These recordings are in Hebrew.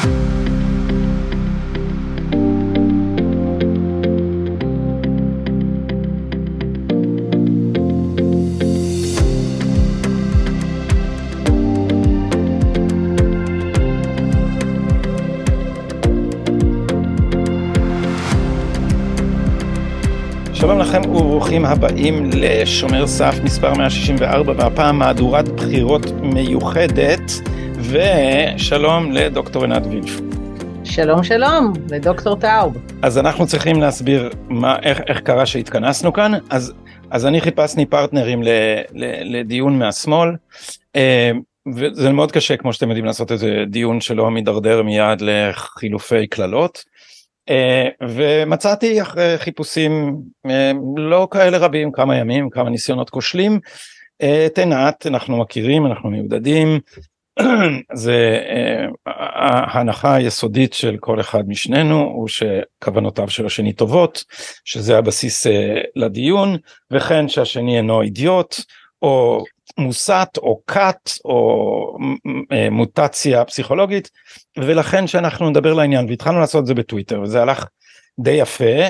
שלום לכם וברוכים הבאים לשומר סף מספר 164 והפעם מהדורת בחירות מיוחדת ושלום לדוקטור עינת וילף. שלום שלום לדוקטור טאוב. אז אנחנו צריכים להסביר מה, איך, איך קרה שהתכנסנו כאן אז, אז אני חיפשתי פרטנרים ל, ל, לדיון מהשמאל אה, וזה מאוד קשה כמו שאתם יודעים לעשות איזה דיון שלא מידרדר מיד לחילופי קללות. אה, ומצאתי אחרי חיפושים אה, לא כאלה רבים כמה ימים כמה ניסיונות כושלים את עינת אנחנו מכירים אנחנו מיודדים זה ההנחה היסודית של כל אחד משנינו הוא שכוונותיו של השני טובות שזה הבסיס לדיון וכן שהשני אינו אידיוט או מוסת או כת או מוטציה פסיכולוגית ולכן שאנחנו נדבר לעניין והתחלנו לעשות את זה בטוויטר וזה הלך די יפה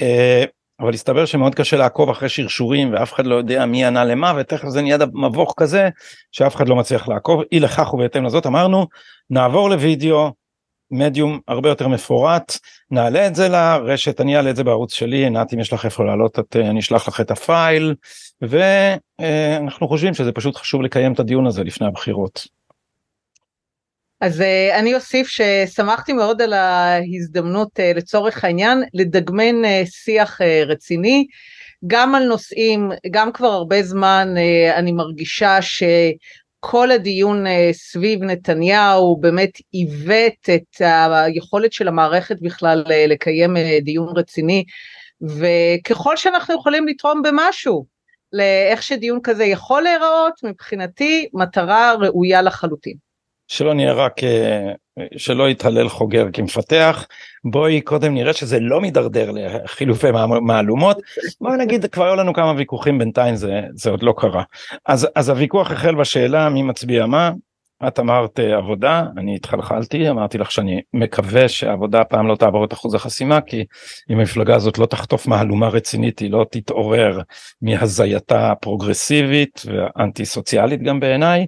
אה, אבל הסתבר שמאוד קשה לעקוב אחרי שרשורים ואף אחד לא יודע מי ענה למה ותכף זה נהיה מבוך כזה שאף אחד לא מצליח לעקוב. אי לכך ובהתאם לזאת אמרנו נעבור לוידאו מדיום הרבה יותר מפורט. נעלה את זה לרשת אני אעלה את זה בערוץ שלי עינת אם יש לך איפה לעלות את, אני אשלח לך את הפייל. ואנחנו חושבים שזה פשוט חשוב לקיים את הדיון הזה לפני הבחירות. אז uh, אני אוסיף ששמחתי מאוד על ההזדמנות uh, לצורך העניין לדגמן uh, שיח רציני גם על נושאים גם כבר הרבה זמן אני מרגישה שכל הדיון uh, סביב נתניהו באמת עיוות את היכולת של המערכת בכלל לקיים דיון רציני וככל שאנחנו יכולים לתרום במשהו לאיך שדיון כזה יכול להיראות מבחינתי מטרה ראויה לחלוטין. שלא נהיה רק אה, שלא יתהלל חוגר כמפתח. בואי קודם נראה שזה לא מידרדר לחילופי מהלומות בואי נגיד כבר היו לנו כמה ויכוחים בינתיים זה זה עוד לא קרה. אז אז הוויכוח החל בשאלה מי מצביע מה? את אמרת אה, עבודה אני התחלחלתי אמרתי לך שאני מקווה שהעבודה הפעם לא תעבור את אחוז החסימה כי אם המפלגה הזאת לא תחטוף מהלומה רצינית היא לא תתעורר מהזייתה הפרוגרסיבית ואנטי סוציאלית גם בעיניי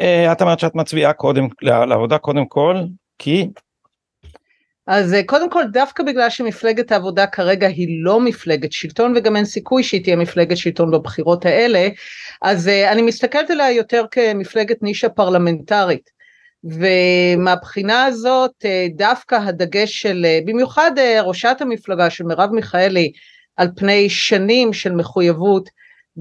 את אמרת שאת מצביעה קודם לעבודה קודם כל כי? אז אה, קודם כל דווקא בגלל שמפלגת העבודה כרגע היא לא מפלגת שלטון וגם אין סיכוי שהיא תהיה מפלגת שלטון בבחירות האלה אז אה, אני מסתכלת עליה יותר כמפלגת נישה פרלמנטרית. ומהבחינה הזאת דווקא הדגש של במיוחד ראשת המפלגה של מרב מיכאלי על פני שנים של מחויבות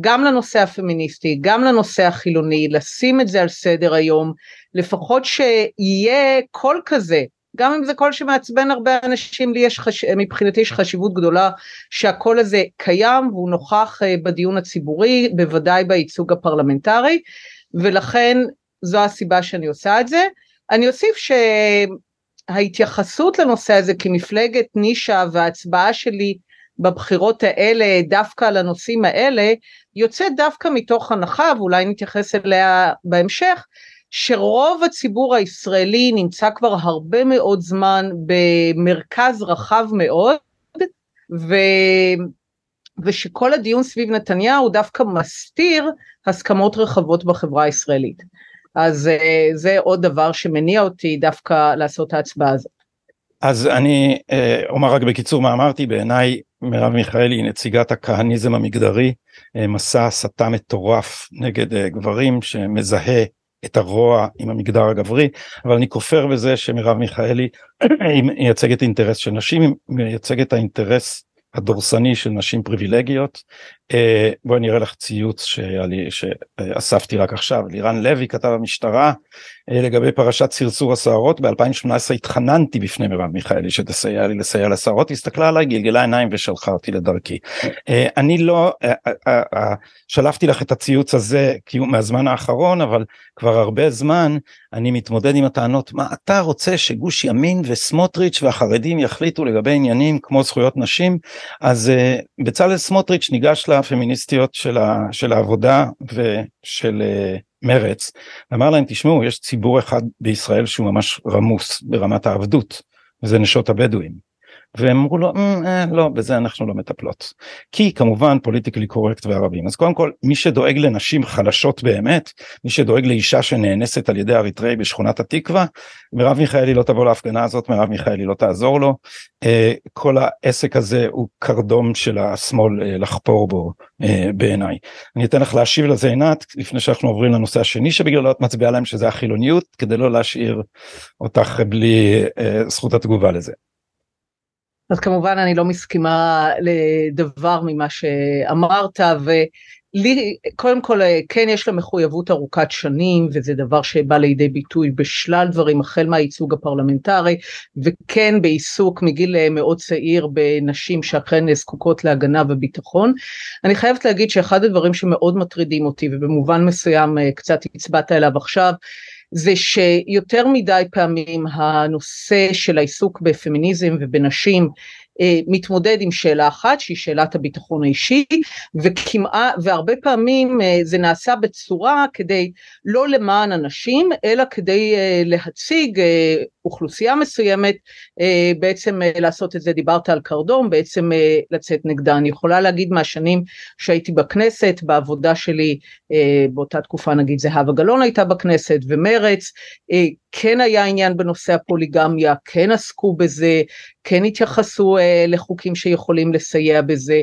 גם לנושא הפמיניסטי, גם לנושא החילוני, לשים את זה על סדר היום, לפחות שיהיה קול כזה, גם אם זה קול שמעצבן הרבה אנשים, לי יש חש... מבחינתי יש חשיבות גדולה שהקול הזה קיים והוא נוכח אה, בדיון הציבורי, בוודאי בייצוג הפרלמנטרי, ולכן זו הסיבה שאני עושה את זה. אני אוסיף שההתייחסות לנושא הזה כמפלגת נישה וההצבעה שלי בבחירות האלה דווקא לנושאים האלה יוצא דווקא מתוך הנחה ואולי נתייחס אליה בהמשך שרוב הציבור הישראלי נמצא כבר הרבה מאוד זמן במרכז רחב מאוד ו... ושכל הדיון סביב נתניהו דווקא מסתיר הסכמות רחבות בחברה הישראלית. אז אה, זה עוד דבר שמניע אותי דווקא לעשות ההצבעה הזאת. אז אני אה, אומר רק בקיצור מה אמרתי בעיניי מרב מיכאלי היא נציגת הכהניזם המגדרי אה, מסע הסתה מטורף נגד אה, גברים שמזהה את הרוע עם המגדר הגברי אבל אני כופר בזה שמרב מיכאלי היא מייצגת אינטרס של נשים היא מייצגת האינטרס הדורסני של נשים פריבילגיות. אה, בואי נראה לך ציוץ שאספתי רק עכשיו לירן לוי כתב המשטרה אה, לגבי פרשת סרסור הסוהרות ב2018 התחננתי בפני מרב מיכאלי שתסייע לי לסייע לסוהרות הסתכלה עליי גלגלה עיניים ושלחה אותי לדרכי. אה, אני לא שלפתי לך את הציוץ הזה מהזמן האחרון אבל כבר הרבה זמן אני מתמודד עם הטענות מה אתה רוצה שגוש ימין וסמוטריץ' והחרדים יחליטו לגבי עניינים כמו זכויות נשים אז בצלאל סמוטריץ' ניגש לפמיניסטיות של, ה, של העבודה ושל מרץ, אמר להם תשמעו יש ציבור אחד בישראל שהוא ממש רמוס ברמת העבדות, וזה נשות הבדואים. והם אמרו לו אה, אה, לא בזה אנחנו לא מטפלות. כי כמובן פוליטיקלי קורקט וערבים אז קודם כל מי שדואג לנשים חלשות באמת מי שדואג לאישה שנאנסת על ידי אריתראי בשכונת התקווה מרב מיכאלי לא תבוא להפגנה הזאת מרב מיכאלי לא תעזור לו. אה, כל העסק הזה הוא קרדום של השמאל אה, לחפור בו בעיניי. אני אתן לך להשיב לזה עינת לפני שאנחנו עוברים לנושא השני שבגללו את מצביעה להם שזה החילוניות כדי לא להשאיר אותך בלי זכות התגובה לזה. אז כמובן אני לא מסכימה לדבר ממה שאמרת ולי קודם כל כן יש לה מחויבות ארוכת שנים וזה דבר שבא לידי ביטוי בשלל דברים החל מהייצוג הפרלמנטרי וכן בעיסוק מגיל מאוד צעיר בנשים שאכן זקוקות להגנה וביטחון. אני חייבת להגיד שאחד הדברים שמאוד מטרידים אותי ובמובן מסוים קצת הצבעת אליו עכשיו זה שיותר מדי פעמים הנושא של העיסוק בפמיניזם ובנשים אה, מתמודד עם שאלה אחת שהיא שאלת הביטחון האישי וכמעט והרבה פעמים אה, זה נעשה בצורה כדי לא למען אנשים אלא כדי אה, להציג אוכלוסייה מסוימת בעצם לעשות את זה דיברת על קרדום בעצם לצאת נגדה אני יכולה להגיד מהשנים שהייתי בכנסת בעבודה שלי באותה תקופה נגיד זהבה גלאון הייתה בכנסת ומרץ כן היה עניין בנושא הפוליגמיה, כן עסקו בזה, כן התייחסו אה, לחוקים שיכולים לסייע בזה.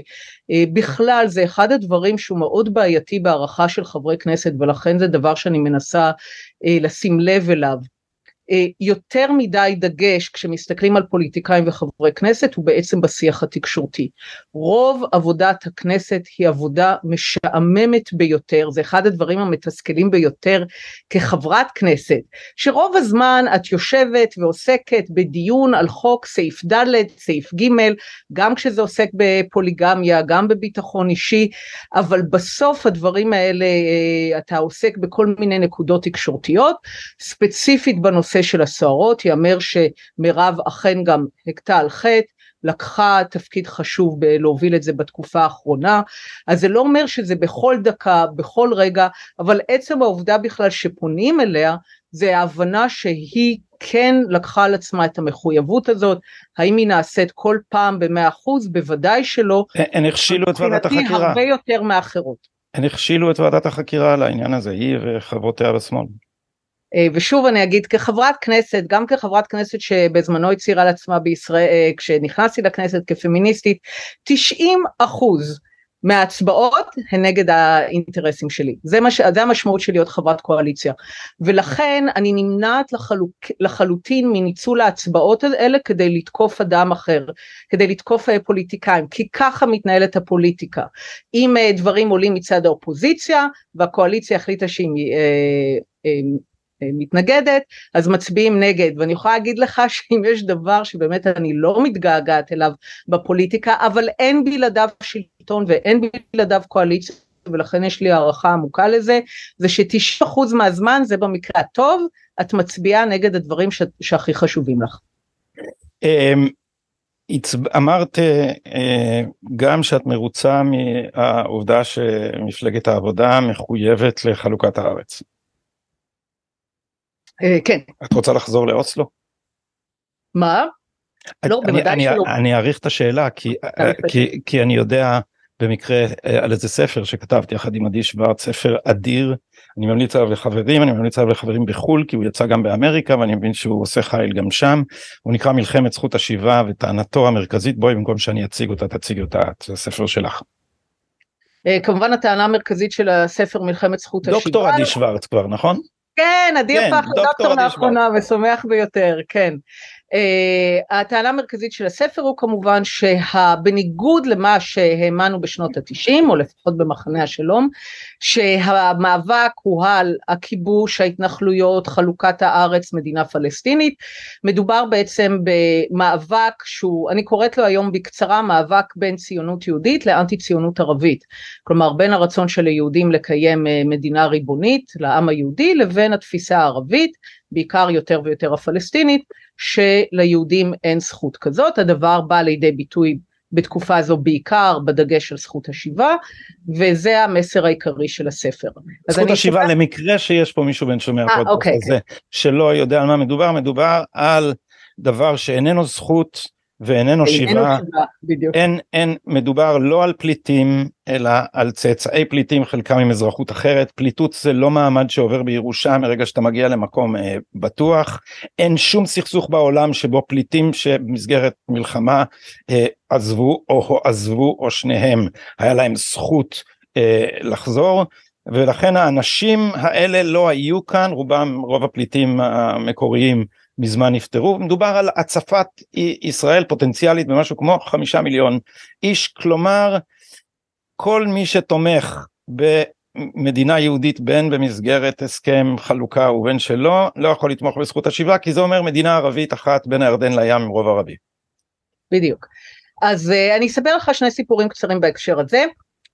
אה, בכלל זה אחד הדברים שהוא מאוד בעייתי בהערכה של חברי כנסת ולכן זה דבר שאני מנסה אה, לשים לב אליו. אה, יותר מדי דגש כשמסתכלים על פוליטיקאים וחברי כנסת הוא בעצם בשיח התקשורתי. רוב עבודת הכנסת היא עבודה משעממת ביותר, זה אחד הדברים המתסכלים ביותר כחברת כנסת, שרוב הזמן את יושבת ועוסקת בדיון על חוק סעיף ד', סעיף ג', גם כשזה עוסק בפוליגמיה, גם בביטחון אישי, אבל בסוף הדברים האלה אה, אתה עוסק בכל מיני נקודות תקשורתיות, ספציפית בנושא הנושא של הסוהרות, יאמר שמירב אכן גם הכתה על חטא, לקחה תפקיד חשוב בלהוביל את זה בתקופה האחרונה, אז זה לא אומר שזה בכל דקה, בכל רגע, אבל עצם העובדה בכלל שפונים אליה, זה ההבנה שהיא כן לקחה על עצמה את המחויבות הזאת, האם היא נעשית כל פעם במאה אחוז? בוודאי שלא. הם הכשילו את ועדת החקירה. הרבה יותר מאחרות. הם הכשילו את ועדת החקירה על העניין הזה, היא וחברותיה בשמאל. אה, ושוב אני אגיד כחברת כנסת, גם כחברת כנסת שבזמנו הצהירה על עצמה בישראל, אה, כשנכנסתי לכנסת כפמיניסטית, 90 אחוז מההצבעות הן נגד האינטרסים שלי, זה, מש, זה המשמעות של להיות חברת קואליציה, ולכן אני נמנעת לחלוק, לחלוטין מניצול ההצבעות האלה כדי לתקוף אדם אחר, כדי לתקוף אה, פוליטיקאים, כי ככה מתנהלת הפוליטיקה, אם דברים עולים מצד האופוזיציה והקואליציה החליטה שהיא מתנגדת אז מצביעים נגד ואני יכולה להגיד לך שאם יש דבר שבאמת אני לא מתגעגעת אליו בפוליטיקה אבל אין בלעדיו שלטון ואין בלעדיו קואליציה ולכן יש לי הערכה עמוקה לזה זה ש-90% מהזמן זה במקרה הטוב את מצביעה נגד הדברים ש- שהכי חשובים לך. אמ, אמרת אה, גם שאת מרוצה מהעובדה שמפלגת העבודה מחויבת לחלוקת הארץ. אה, כן. את רוצה לחזור לאוסלו? מה? לא, בוודאי שלא. אני אעריך את השאלה כי, אה, אני יודע במקרה אה, על איזה ספר שכתבתי יחד עם עדי שוורץ, ספר אדיר, אני ממליץ עליו לחברים, אני ממליץ עליו לחברים בחו"ל כי הוא יצא גם באמריקה ואני מבין שהוא עושה חייל גם שם, הוא נקרא מלחמת זכות השיבה וטענתו המרכזית, בואי במקום שאני אציג אותה תציגי אותה את, זה הספר שלך. כמובן הטענה המרכזית של הספר מלחמת זכות השיבה. דוקטור עדי שוורץ כבר נכון? כן, עדי כן, הפך לדוקטור לאחרונה ושמח ביותר, כן. Uh, הטענה המרכזית של הספר הוא כמובן שבניגוד למה שהאמנו בשנות התשעים או לפחות במחנה השלום שהמאבק הוא על הכיבוש ההתנחלויות חלוקת הארץ מדינה פלסטינית מדובר בעצם במאבק שהוא אני קוראת לו היום בקצרה מאבק בין ציונות יהודית לאנטי ציונות ערבית. כלומר בין הרצון של היהודים לקיים אה, מדינה ריבונית לעם היהודי לבין התפיסה הערבית בעיקר יותר ויותר הפלסטינית, שליהודים אין זכות כזאת, הדבר בא לידי ביטוי בתקופה זו בעיקר בדגש על זכות השיבה וזה המסר העיקרי של הספר. זכות השיבה שומע... למקרה שיש פה מישהו בין שומע הפודקאסט אוקיי. הזה שלא יודע על מה מדובר מדובר על דבר שאיננו זכות ואיננו שיבה, אין, אין, מדובר לא על פליטים אלא על צאצאי פליטים חלקם עם אזרחות אחרת, פליטות זה לא מעמד שעובר בירושה מרגע שאתה מגיע למקום אה, בטוח, אין שום סכסוך בעולם שבו פליטים שבמסגרת מלחמה אה, עזבו או עזבו או שניהם. היה להם זכות אה, לחזור ולכן האנשים האלה לא היו כאן. רובם רוב הפליטים המקוריים מזמן נפטרו מדובר על הצפת ישראל פוטנציאלית במשהו כמו חמישה מיליון איש כלומר כל מי שתומך במדינה יהודית בין במסגרת הסכם חלוקה ובין שלא לא יכול לתמוך בזכות השיבה כי זה אומר מדינה ערבית אחת בין הירדן לים עם רוב ערבי. בדיוק אז uh, אני אספר לך שני סיפורים קצרים בהקשר הזה.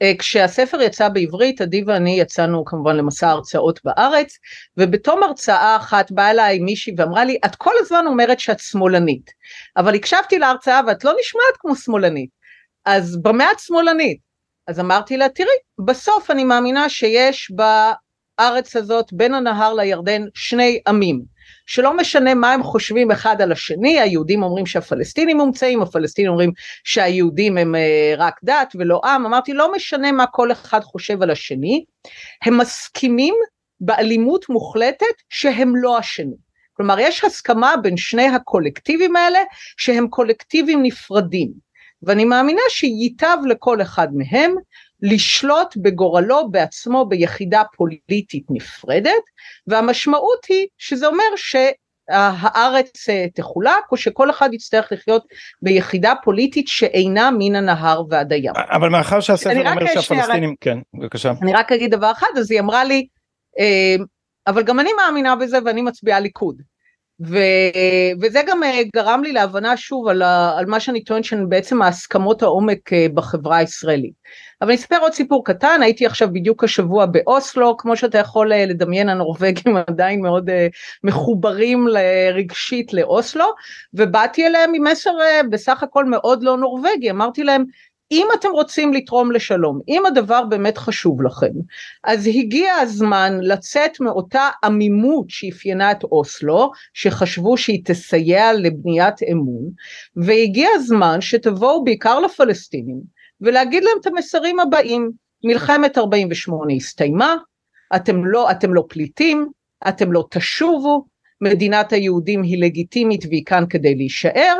אה, כשהספר יצא בעברית, עדי ואני יצאנו כמובן למסע הרצאות בארץ, ובתום הרצאה אחת באה אליי מישהי ואמרה לי, את כל הזמן אומרת שאת שמאלנית, אבל הקשבתי להרצאה ואת לא נשמעת כמו שמאלנית, אז במה את שמאלנית? אז אמרתי לה, תראי, בסוף אני מאמינה שיש בארץ הזאת בין הנהר לירדן שני עמים. שלא משנה מה הם חושבים אחד על השני, היהודים אומרים שהפלסטינים מומצאים, הפלסטינים אומרים שהיהודים הם אה, רק דת ולא עם, אמרתי לא משנה מה כל אחד חושב על השני, הם מסכימים באלימות מוחלטת שהם לא השני. כלומר יש הסכמה בין שני הקולקטיבים האלה שהם קולקטיבים נפרדים. ואני מאמינה שייטב לכל אחד מהם לשלוט בגורלו בעצמו ביחידה פוליטית נפרדת, והמשמעות היא שזה אומר שהארץ אה, תחולק, או שכל אחד יצטרך לחיות ביחידה פוליטית שאינה מן הנהר ועד הים. אבל מאחר שהספר אומר שהפלסטינים, כן, בבקשה. אני רק אגיד דבר אחד, אז היא אמרה לי, אה, אבל גם אני מאמינה בזה ואני מצביעה ליכוד. ו, וזה גם אה, גרם לי להבנה שוב על, ה, על מה שאני טוען שהן בעצם ההסכמות העומק בחברה הישראלית. אבל אני אספר עוד סיפור קטן, הייתי עכשיו בדיוק השבוע באוסלו, כמו שאתה יכול אה, לדמיין הנורבגים עדיין מאוד מחוברים רגשית לאוסלו, ובאתי אליהם עם מסר בסך הכל מאוד לא נורבגי, אמרתי להם, אם אתם רוצים לתרום לשלום, אם הדבר באמת חשוב לכם, אז הגיע הזמן לצאת מאותה עמימות שאפיינה את אוסלו, שחשבו שהיא תסייע לבניית אמון, והגיע הזמן שתבואו בעיקר לפלסטינים, ולהגיד להם את המסרים הבאים, מלחמת 48 הסתיימה, אתם לא, אתם לא פליטים, אתם לא תשובו, מדינת היהודים היא לגיטימית והיא כאן כדי להישאר,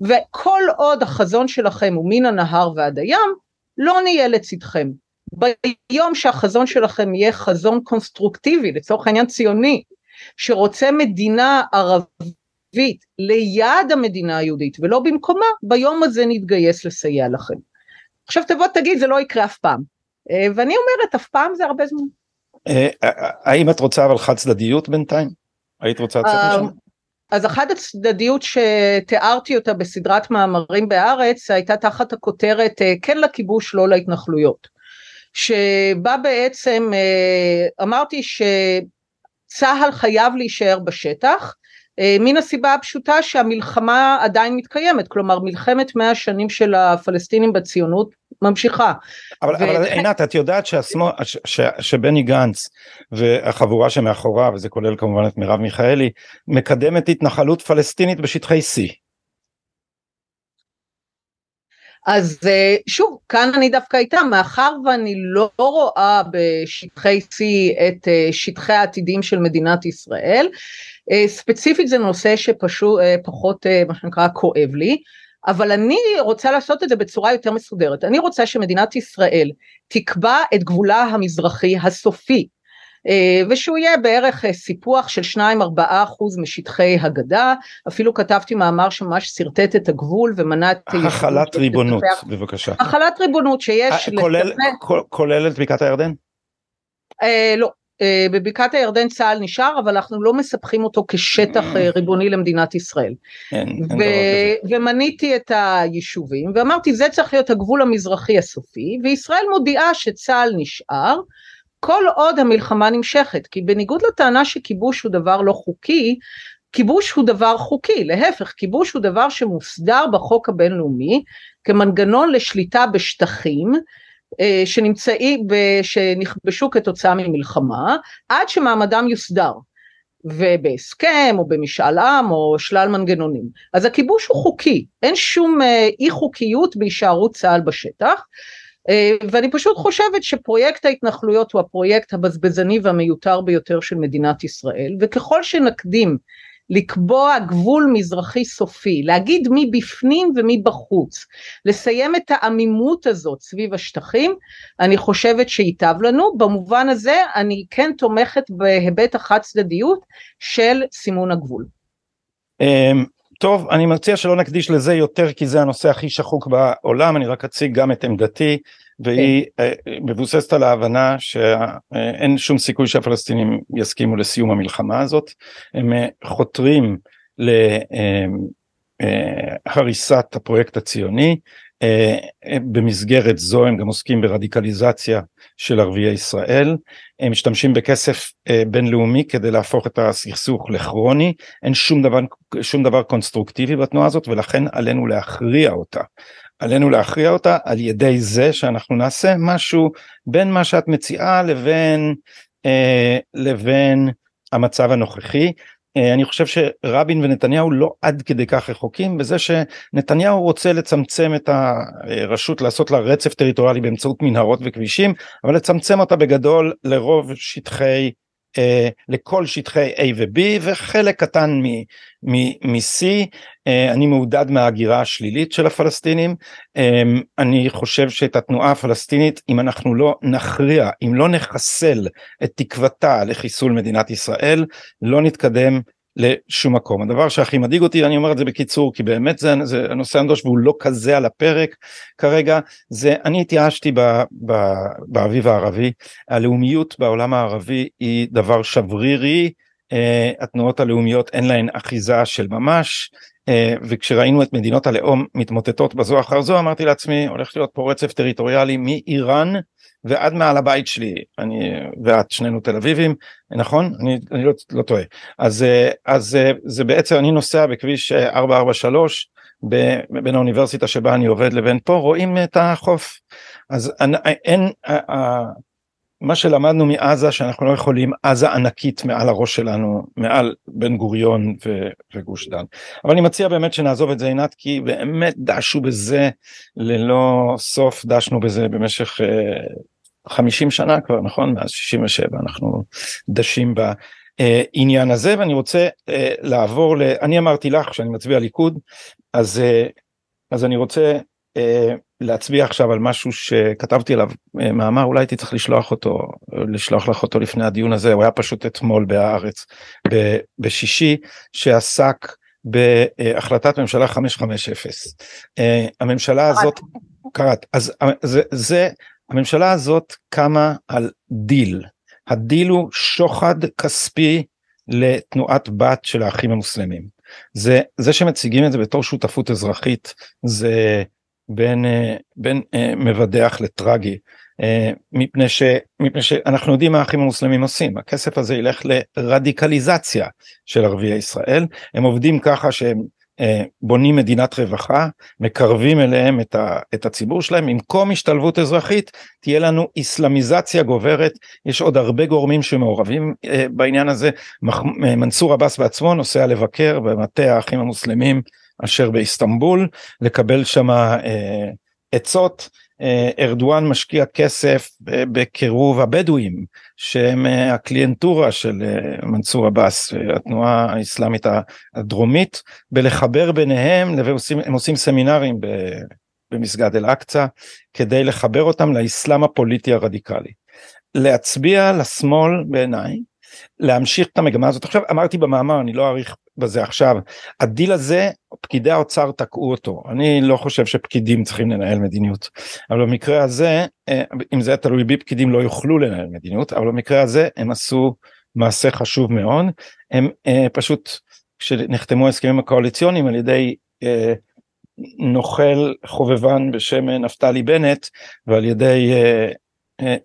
וכל עוד החזון שלכם הוא מן הנהר ועד הים, לא נהיה לצדכם. ביום שהחזון שלכם יהיה חזון קונסטרוקטיבי, לצורך העניין ציוני, שרוצה מדינה ערבית ליד המדינה היהודית ולא במקומה, ביום הזה נתגייס לסייע לכם. עכשיו תבוא תגיד זה לא יקרה אף פעם. אה, ואני אומרת אף פעם זה הרבה זמן. אה, אה, האם את רוצה אבל חד צדדיות בינתיים? היית רוצה לצאת משם? אז אחת הצדדיות שתיארתי אותה בסדרת מאמרים בארץ הייתה תחת הכותרת כן לכיבוש לא להתנחלויות. שבה בעצם אמרתי שצה"ל חייב להישאר בשטח אה, מן הסיבה הפשוטה שהמלחמה עדיין מתקיימת, כלומר מלחמת מאה השנים של הפלסטינים בציונות ממשיכה. אבל, ו... אבל עינת את יודעת שהשמאל, ש, ש, שבני גנץ והחבורה שמאחוריו, וזה כולל כמובן את מרב מיכאלי, מקדמת התנחלות פלסטינית בשטחי C. אז אה, שוב, כאן אני דווקא איתה, מאחר ואני לא רואה בשטחי C את אה, שטחי העתידים של מדינת ישראל, אה, ספציפית זה נושא שפשוט פחות אה, מה שנקרא כואב לי, אבל אני רוצה לעשות את זה בצורה יותר מסודרת. אני רוצה שמדינת ישראל תקבע את גבולה המזרחי הסופי, ושהוא יהיה בערך סיפוח של 2-4 אחוז משטחי הגדה, אפילו כתבתי מאמר שממש שרטט את הגבול ומנע את... החלת ריבונות, בבקשה. החלת ריבונות שיש... כולל, כולל את בקעת הירדן? לא, אה, בבקעת הירדן צה"ל נשאר אבל אנחנו לא מספחים אותו כשטח אה, ריבוני למדינת ישראל. אין, אין ו- ומניתי את היישובים ואמרתי זה צריך להיות הגבול המזרחי הסופי וישראל מודיעה שצה"ל נשאר כל עוד המלחמה נמשכת כי בניגוד לטענה שכיבוש הוא דבר לא חוקי כיבוש הוא דבר חוקי, להפך, כיבוש הוא דבר שמוסדר בחוק הבינלאומי כמנגנון לשליטה בשטחים אה, שנמצאים, שנכבשו כתוצאה ממלחמה, עד שמעמדם יוסדר. ובהסכם או במשאל עם או שלל מנגנונים. אז הכיבוש הוא חוקי, אין שום אה, אי חוקיות בהישארות צה"ל בשטח, ואני פשוט חושבת שפרויקט ההתנחלויות הוא הפרויקט הבזבזני והמיותר ביותר של מדינת ישראל, וככל שנקדים לקבוע גבול מזרחי סופי, להגיד מי בפנים ומי בחוץ, לסיים את העמימות הזאת סביב השטחים, אני חושבת שייטב לנו, במובן הזה אני כן תומכת בהיבט החד צדדיות של סימון הגבול. טוב, אני מציע שלא נקדיש לזה יותר כי זה הנושא הכי שחוק בעולם, אני רק אציג גם את עמדתי. והיא כן. אה, מבוססת על ההבנה שאין שום סיכוי שהפלסטינים יסכימו לסיום המלחמה הזאת הם אה, חותרים להריסת אה, הפרויקט הציוני במסגרת זו הם גם עוסקים ברדיקליזציה של ערביי ישראל. הם משתמשים בכסף בינלאומי כדי להפוך את הסכסוך לכרוני. אין שום דבר שום דבר קונסטרוקטיבי בתנועה הזאת ולכן עלינו להכריע אותה. עלינו להכריע אותה על ידי זה שאנחנו נעשה משהו בין מה שאת מציעה לבין אה, לבין המצב הנוכחי. אה, אני חושב שרבין ונתניהו לא עד כדי כך רחוקים בזה שנתניהו רוצה לצמצם את הרשות לעשות לה רצף טריטוריאלי באמצעות מנהרות וכבישים אבל לצמצם אותה בגדול לרוב שטחי אה, לכל שטחי A ו-B וחלק קטן מ-C. אה, אני מעודד מההגירה השלילית של הפלסטינים. אה, אני חושב שאת התנועה הפלסטינית, אם אנחנו לא נכריע, אם לא נחסל את תקוותה לחיסול מדינת ישראל, לא נתקדם לשום מקום. הדבר שהכי מדאיג אותי, אני אומר את זה בקיצור, כי באמת זה, זה הנושא הנדוש והוא לא כזה על הפרק כרגע, זה אני התייאשתי באביב הערבי, הלאומיות בעולם הערבי היא דבר שברירי, uh, התנועות הלאומיות אין להן אחיזה של ממש, uh, וכשראינו את מדינות הלאום מתמוטטות בזו אחר זו, אמרתי לעצמי, הולך להיות פה רצף טריטוריאלי מאיראן ועד מעל הבית שלי, אני ואת שנינו תל אביבים, נכון? אני, אני לא, לא טועה. אז, אה, אז אה, זה בעצם, אני נוסע בכביש 443, ב, בין האוניברסיטה שבה אני עובד לבין פה, רואים את החוף. אז אין, מה שלמדנו מעזה שאנחנו לא יכולים עזה ענקית מעל הראש שלנו מעל בן גוריון ו, וגוש דן. אבל אני מציע באמת שנעזוב את זה עינת כי באמת דשו בזה ללא סוף דשנו בזה במשך 50 שנה כבר נכון? מאז 67 אנחנו דשים בעניין הזה ואני רוצה אה, לעבור ל... אני אמרתי לך שאני מצביע ליכוד אז אה, אז אני רוצה אה, להצביע עכשיו על משהו שכתבתי עליו מאמר אולי הייתי צריך לשלוח אותו לשלוח לך אותו לפני הדיון הזה הוא היה פשוט אתמול בהארץ בשישי שעסק בהחלטת ממשלה 550 הממשלה הזאת קראת אז זה, זה הממשלה הזאת קמה על דיל. הדיל הוא שוחד כספי לתנועת בת של האחים המוסלמים. זה, זה שמציגים את זה בתור שותפות אזרחית זה בין, אה, בין אה, מבדח לטרגי. אה, מפני, ש, מפני שאנחנו יודעים מה האחים המוסלמים עושים. הכסף הזה ילך לרדיקליזציה של ערביי ישראל. הם עובדים ככה שהם בונים מדינת רווחה, מקרבים אליהם את, ה, את הציבור שלהם, במקום השתלבות אזרחית תהיה לנו איסלאמיזציה גוברת, יש עוד הרבה גורמים שמעורבים בעניין הזה, מנסור עבאס בעצמו נוסע לבקר במטה האחים המוסלמים אשר באיסטנבול, לקבל שם עצות אה, ארדואן משקיע כסף בקירוב הבדואים שהם אה, הקליינטורה של אה, מנסור עבאס התנועה האסלאמית הדרומית בלחבר ביניהם הם עושים סמינרים במסגד אל אקצא כדי לחבר אותם לאסלאם הפוליטי הרדיקלי. להצביע לשמאל בעיניי להמשיך את המגמה הזאת עכשיו אמרתי במאמר אני לא אאריך בזה עכשיו. הדיל הזה פקידי האוצר תקעו אותו. אני לא חושב שפקידים צריכים לנהל מדיניות. אבל במקרה הזה אה, אם זה תלוי בי פקידים לא יוכלו לנהל מדיניות אבל במקרה הזה הם עשו מעשה חשוב מאוד. הם אה, פשוט כשנחתמו ההסכמים הקואליציוניים על ידי אה, נוכל חובבן בשם נפתלי בנט ועל ידי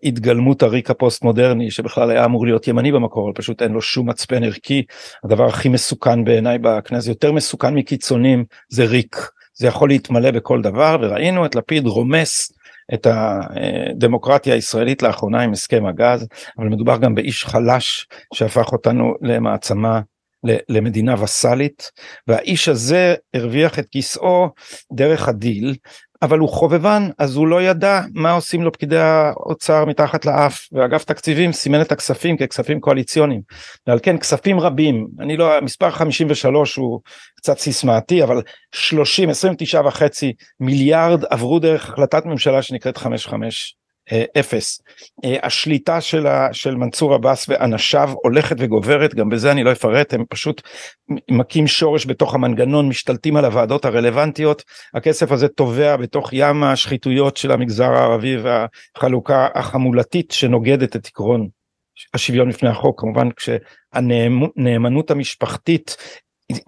התגלמות הריק הפוסט מודרני שבכלל היה אמור להיות ימני במקור אבל פשוט אין לו שום מצפן ערכי. הדבר הכי מסוכן בעיניי בכנסת יותר מסוכן מקיצונים זה ריק. זה יכול להתמלא בכל דבר וראינו את לפיד רומס את הדמוקרטיה הישראלית לאחרונה עם הסכם הגז אבל מדובר גם באיש חלש שהפך אותנו למעצמה למדינה וסאלית והאיש הזה הרוויח את כיסאו דרך הדיל אבל הוא חובבן אז הוא לא ידע מה עושים לו פקידי האוצר מתחת לאף. ואגף תקציבים סימן את הכספים ככספים קואליציוניים. ועל כן כספים רבים. אני לא המספר 53 הוא קצת סיסמאתי אבל 30 29 וחצי מיליארד עברו דרך החלטת ממשלה שנקראת 55 אה, אפס. אה, השליטה של, ה, של מנסור עבאס ואנשיו הולכת וגוברת גם בזה אני לא אפרט הם פשוט מכים שורש בתוך המנגנון משתלטים על הוועדות הרלוונטיות הכסף הזה טובע בתוך ים השחיתויות של המגזר הערבי והחלוקה החמולתית שנוגדת את עקרון השוויון בפני החוק כמובן כשהנאמנות המשפחתית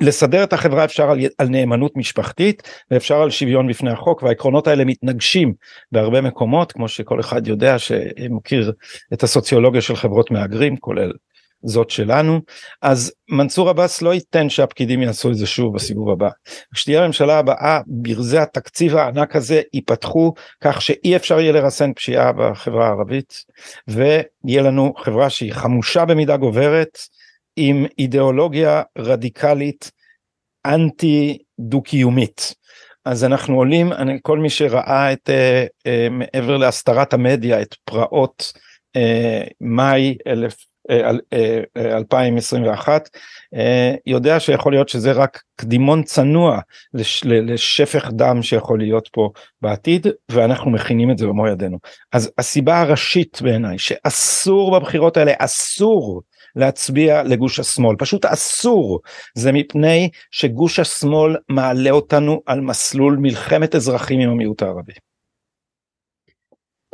לסדר את החברה אפשר על, על נאמנות משפחתית ואפשר על שוויון בפני החוק והעקרונות האלה מתנגשים בהרבה מקומות כמו שכל אחד יודע שמכיר את הסוציולוגיה של חברות מהגרים כולל זאת שלנו אז מנסור עבאס לא ייתן שהפקידים יעשו את זה שוב בסיבוב הבא. כשתהיה הממשלה הבאה ברזי התקציב הענק הזה ייפתחו כך שאי אפשר יהיה לרסן פשיעה בחברה הערבית ויהיה לנו חברה שהיא חמושה במידה גוברת עם אידיאולוגיה רדיקלית אנטי דו קיומית. אז אנחנו עולים, אני, כל מי שראה את uh, uh, מעבר להסתרת המדיה את פרעות uh, מאי אלף, uh, uh, 2021 uh, יודע שיכול להיות שזה רק קדימון צנוע לש, לשפך דם שיכול להיות פה בעתיד ואנחנו מכינים את זה במו ידינו. אז הסיבה הראשית בעיניי שאסור בבחירות האלה אסור להצביע לגוש השמאל פשוט אסור זה מפני שגוש השמאל מעלה אותנו על מסלול מלחמת אזרחים עם המיעוט הערבי.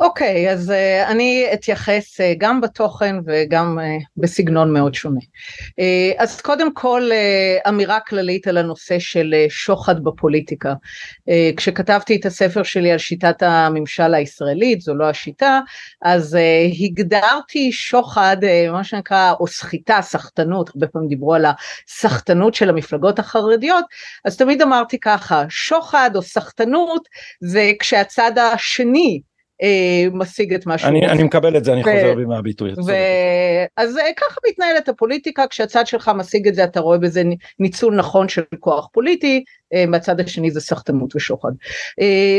אוקיי, okay, אז uh, אני אתייחס uh, גם בתוכן וגם uh, בסגנון מאוד שונה. Uh, אז קודם כל uh, אמירה כללית על הנושא של uh, שוחד בפוליטיקה. Uh, כשכתבתי את הספר שלי על שיטת הממשל הישראלית, זו לא השיטה, אז uh, הגדרתי שוחד, uh, מה שנקרא, או סחיטה, סחטנות, הרבה פעמים דיברו על הסחטנות של המפלגות החרדיות, אז תמיד אמרתי ככה, שוחד או סחטנות זה כשהצד השני משיג את מה שהוא רוצה. אני מקבל את זה, אני חוזר בי מהביטוי. אז אה, ככה מתנהלת הפוליטיקה, כשהצד שלך משיג את זה אתה רואה בזה ניצול נכון של כוח פוליטי, אה, מהצד השני זה סחטנות ושוחד.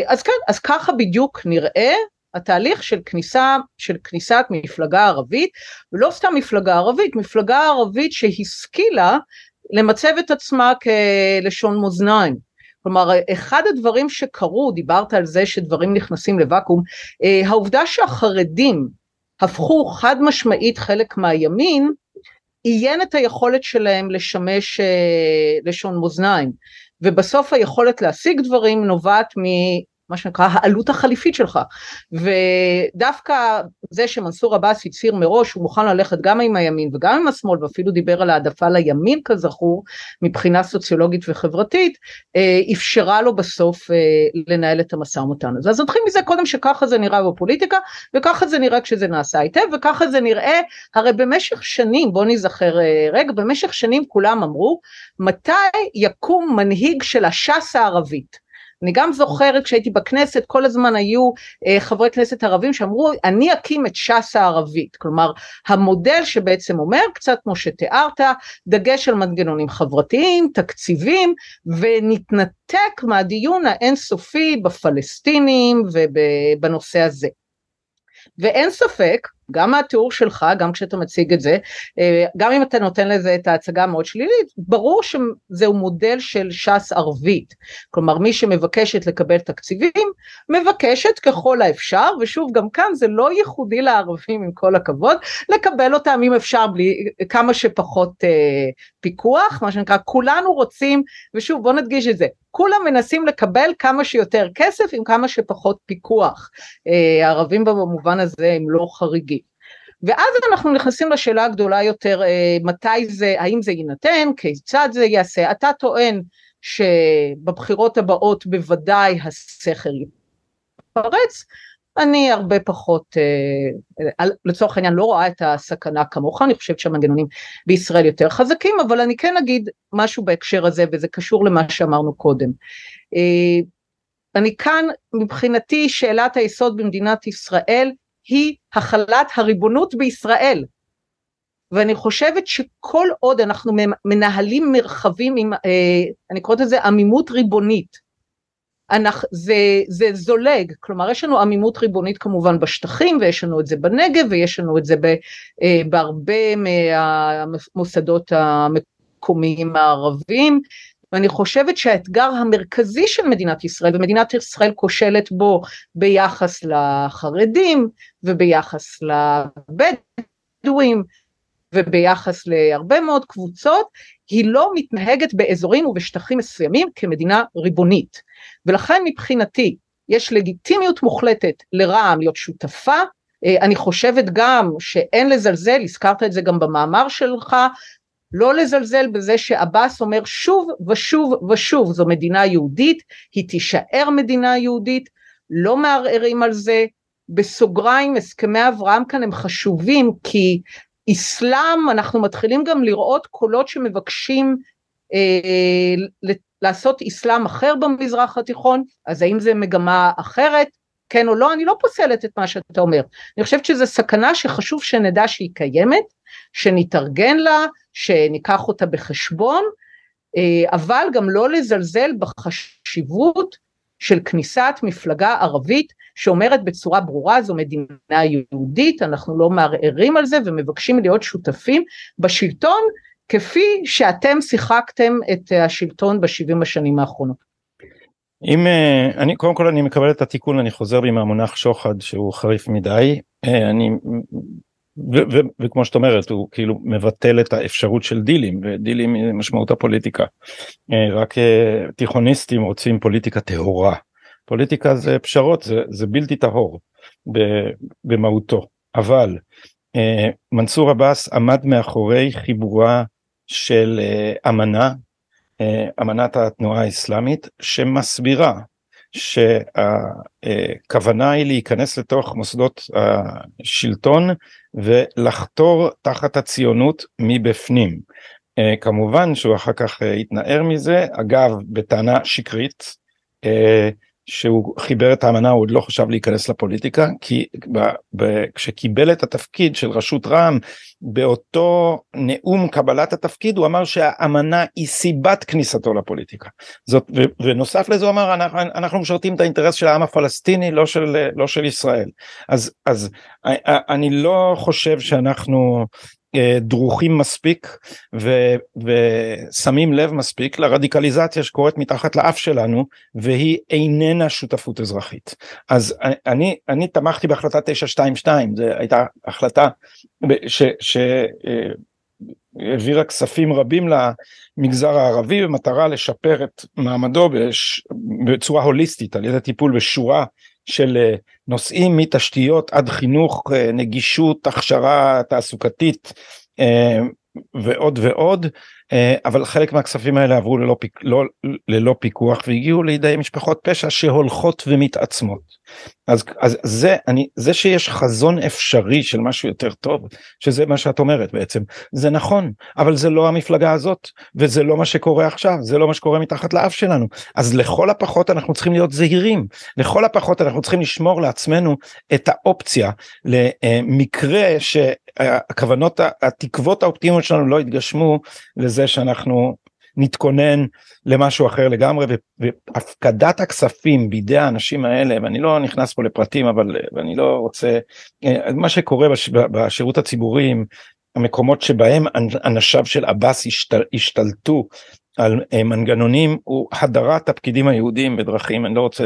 אז כן, אז ככה בדיוק נראה התהליך של כניסה, של כניסת מפלגה ערבית, ולא סתם מפלגה ערבית, מפלגה ערבית שהשכילה למצב את עצמה כלשון מאזניים. כלומר אחד הדברים שקרו, דיברת על זה שדברים נכנסים לוואקום, אה, העובדה שהחרדים הפכו חד משמעית חלק מהימין, עיין את היכולת שלהם לשמש אה, לשון מאזניים, ובסוף היכולת להשיג דברים נובעת מה שנקרא העלות החליפית שלך. ודווקא זה שמנסור עבאס הצהיר מראש הוא מוכן ללכת גם עם הימין וגם עם השמאל ואפילו דיבר על העדפה לימין כזכור מבחינה סוציולוגית וחברתית אה, אפשרה לו בסוף אה, לנהל את המשא ומתן הזה. אז נתחיל מזה קודם שככה זה נראה בפוליטיקה וככה זה נראה כשזה נעשה היטב וככה זה נראה הרי במשך שנים בוא נזכר אה, רגע במשך שנים כולם אמרו מתי יקום מנהיג של הש"ס הערבית אני גם זוכרת כשהייתי בכנסת כל הזמן היו אה, חברי כנסת ערבים שאמרו אני אקים את ש"ס הערבית. כלומר המודל שבעצם אומר קצת כמו שתיארת דגש על מנגנונים חברתיים תקציבים ונתנתק מהדיון האינסופי בפלסטינים ובנושא הזה. ואין ספק גם מהתיאור שלך, גם כשאתה מציג את זה, אה, גם אם אתה נותן לזה את ההצגה המאוד שלילית, ברור שזהו מודל של ש"ס ערבית. כלומר, מי שמבקשת לקבל תקציבים, מבקשת ככל האפשר, ושוב, גם כאן זה לא ייחודי לערבים, עם כל הכבוד, לקבל אותם אם אפשר בלי כמה שפחות אה, פיקוח, מה שנקרא, כולנו רוצים, ושוב, בוא נדגיש את זה, כולם מנסים לקבל כמה שיותר כסף עם כמה שפחות פיקוח. אה, הערבים במובן הזה הם לא חריגים. ואז אנחנו נכנסים לשאלה הגדולה יותר, אה, מתי זה, האם זה יינתן, כיצד זה ייעשה. אתה טוען שבבחירות הבאות בוודאי הסכר יפרץ, אני הרבה פחות, אה, לצורך העניין לא רואה את הסכנה כמוך, אני חושבת שהמנגנונים בישראל יותר חזקים, אבל אני כן אגיד משהו בהקשר הזה, וזה קשור למה שאמרנו קודם. אה, אני כאן, מבחינתי, שאלת היסוד במדינת ישראל היא החלת הריבונות בישראל. ואני חושבת שכל עוד אנחנו מנהלים מרחבים עם, אה, אני קוראת לזה עמימות ריבונית, אנחנו, זה, זה זולג, כלומר יש לנו עמימות ריבונית כמובן בשטחים ויש לנו את זה בנגב ויש לנו את זה ב, אה, בהרבה מהמוסדות המקומיים הערביים ואני חושבת שהאתגר המרכזי של מדינת ישראל ומדינת ישראל כושלת בו ביחס לחרדים וביחס לבדואים וביחס להרבה מאוד קבוצות, היא לא מתנהגת באזורים ובשטחים מסוימים כמדינה ריבונית. ולכן מבחינתי יש לגיטימיות מוחלטת לרע"מ להיות שותפה, אה, אני חושבת גם שאין לזלזל, הזכרת את זה גם במאמר שלך, לא לזלזל בזה שעבאס אומר שוב ושוב ושוב זו מדינה יהודית, היא תישאר מדינה יהודית, לא מערערים על זה, בסוגריים הסכמי אברהם כאן הם חשובים כי אסלאם אנחנו מתחילים גם לראות קולות שמבקשים אה, לעשות אסלאם אחר במזרח התיכון אז האם זה מגמה אחרת? כן או לא? אני לא פוסלת את מה שאתה אומר. אני חושבת שזו סכנה שחשוב שנדע שהיא קיימת שנתארגן לה שניקח אותה בחשבון אה, אבל גם לא לזלזל בחשיבות של כניסת מפלגה ערבית שאומרת בצורה ברורה זו מדינה יהודית, אנחנו לא מערערים על זה ומבקשים להיות שותפים בשלטון כפי שאתם שיחקתם את השלטון בשבעים השנים האחרונות. אם אה, אני קודם כל אני מקבל את התיקון אני חוזר בי מהמונח שוחד שהוא חריף מדי. אה, אני ו- ו- וכמו שאת אומרת הוא כאילו מבטל את האפשרות של דילים ודילים משמעות הפוליטיקה. אה, רק תיכוניסטים רוצים פוליטיקה טהורה פוליטיקה זה פשרות זה, זה בלתי טהור במהותו אבל אה, מנסור עבאס עמד מאחורי חיבורה של אה, אמנה אה, אמנת התנועה האסלאמית שמסבירה שהכוונה היא להיכנס לתוך מוסדות השלטון ולחתור תחת הציונות מבפנים. אה, כמובן שהוא אחר כך אה, התנער מזה אגב בטענה שקרית אה, שהוא חיבר את האמנה הוא עוד לא חשב להיכנס לפוליטיקה כי ב, ב, כשקיבל את התפקיד של רשות רע"מ באותו נאום קבלת התפקיד הוא אמר שהאמנה היא סיבת כניסתו לפוליטיקה. זאת ו, ונוסף לזה הוא אמר אנחנו, אנחנו משרתים את האינטרס של העם הפלסטיני לא של לא של ישראל. אז אז אני לא חושב שאנחנו דרוכים מספיק ו, ושמים לב מספיק לרדיקליזציה שקורית מתחת לאף שלנו והיא איננה שותפות אזרחית. אז אני, אני תמכתי בהחלטה 922 זו הייתה החלטה שהעבירה כספים רבים למגזר הערבי במטרה לשפר את מעמדו בש, בצורה הוליסטית על ידי טיפול בשורה של אה, נושאים מתשתיות עד חינוך, אה, נגישות, הכשרה תעסוקתית אה, ועוד ועוד, אבל חלק מהכספים האלה עברו ללא, פיק, לא, ללא פיקוח והגיעו לידי משפחות פשע שהולכות ומתעצמות. אז, אז זה, אני, זה שיש חזון אפשרי של משהו יותר טוב, שזה מה שאת אומרת בעצם, זה נכון, אבל זה לא המפלגה הזאת, וזה לא מה שקורה עכשיו, זה לא מה שקורה מתחת לאף שלנו. אז לכל הפחות אנחנו צריכים להיות זהירים, לכל הפחות אנחנו צריכים לשמור לעצמנו את האופציה למקרה שהכוונות, התקוות האופטימיות שלנו לא יתגשמו לזה שאנחנו נתכונן למשהו אחר לגמרי והפקדת הכספים בידי האנשים האלה ואני לא נכנס פה לפרטים אבל אני לא רוצה אה, מה שקורה בש, בשירות הציבורי המקומות שבהם אנשיו של עבאס השתל, השתלטו על אה, מנגנונים הוא הדרת הפקידים היהודים בדרכים אני לא רוצה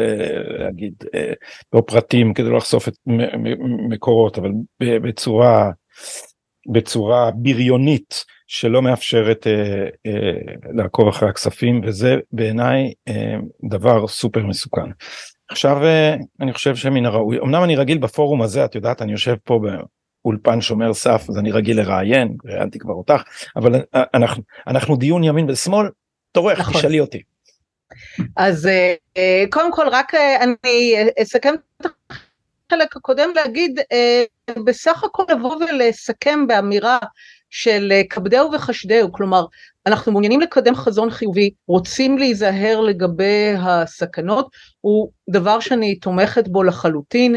להגיד אה, בפרטים כדי לא לחשוף את מקורות אבל בצורה בצורה בריונית שלא מאפשרת אה, אה, לעקוב אחרי הכספים וזה בעיניי אה, דבר סופר מסוכן. עכשיו אה, אני חושב שמן הראוי אמנם אני רגיל בפורום הזה את יודעת אני יושב פה באולפן שומר סף אז אני רגיל לראיין ראיינתי כבר אותך אבל אה, אנחנו אנחנו דיון ימין ושמאל תורך נכון. תשאלי אותי. אז אה, אה, קודם כל רק אני אסכם החלק הקודם להגיד אה, בסך הכל לבוא ולסכם באמירה של אה, כבדהו וחשדהו, כלומר אנחנו מעוניינים לקדם חזון חיובי, רוצים להיזהר לגבי הסכנות, הוא דבר שאני תומכת בו לחלוטין.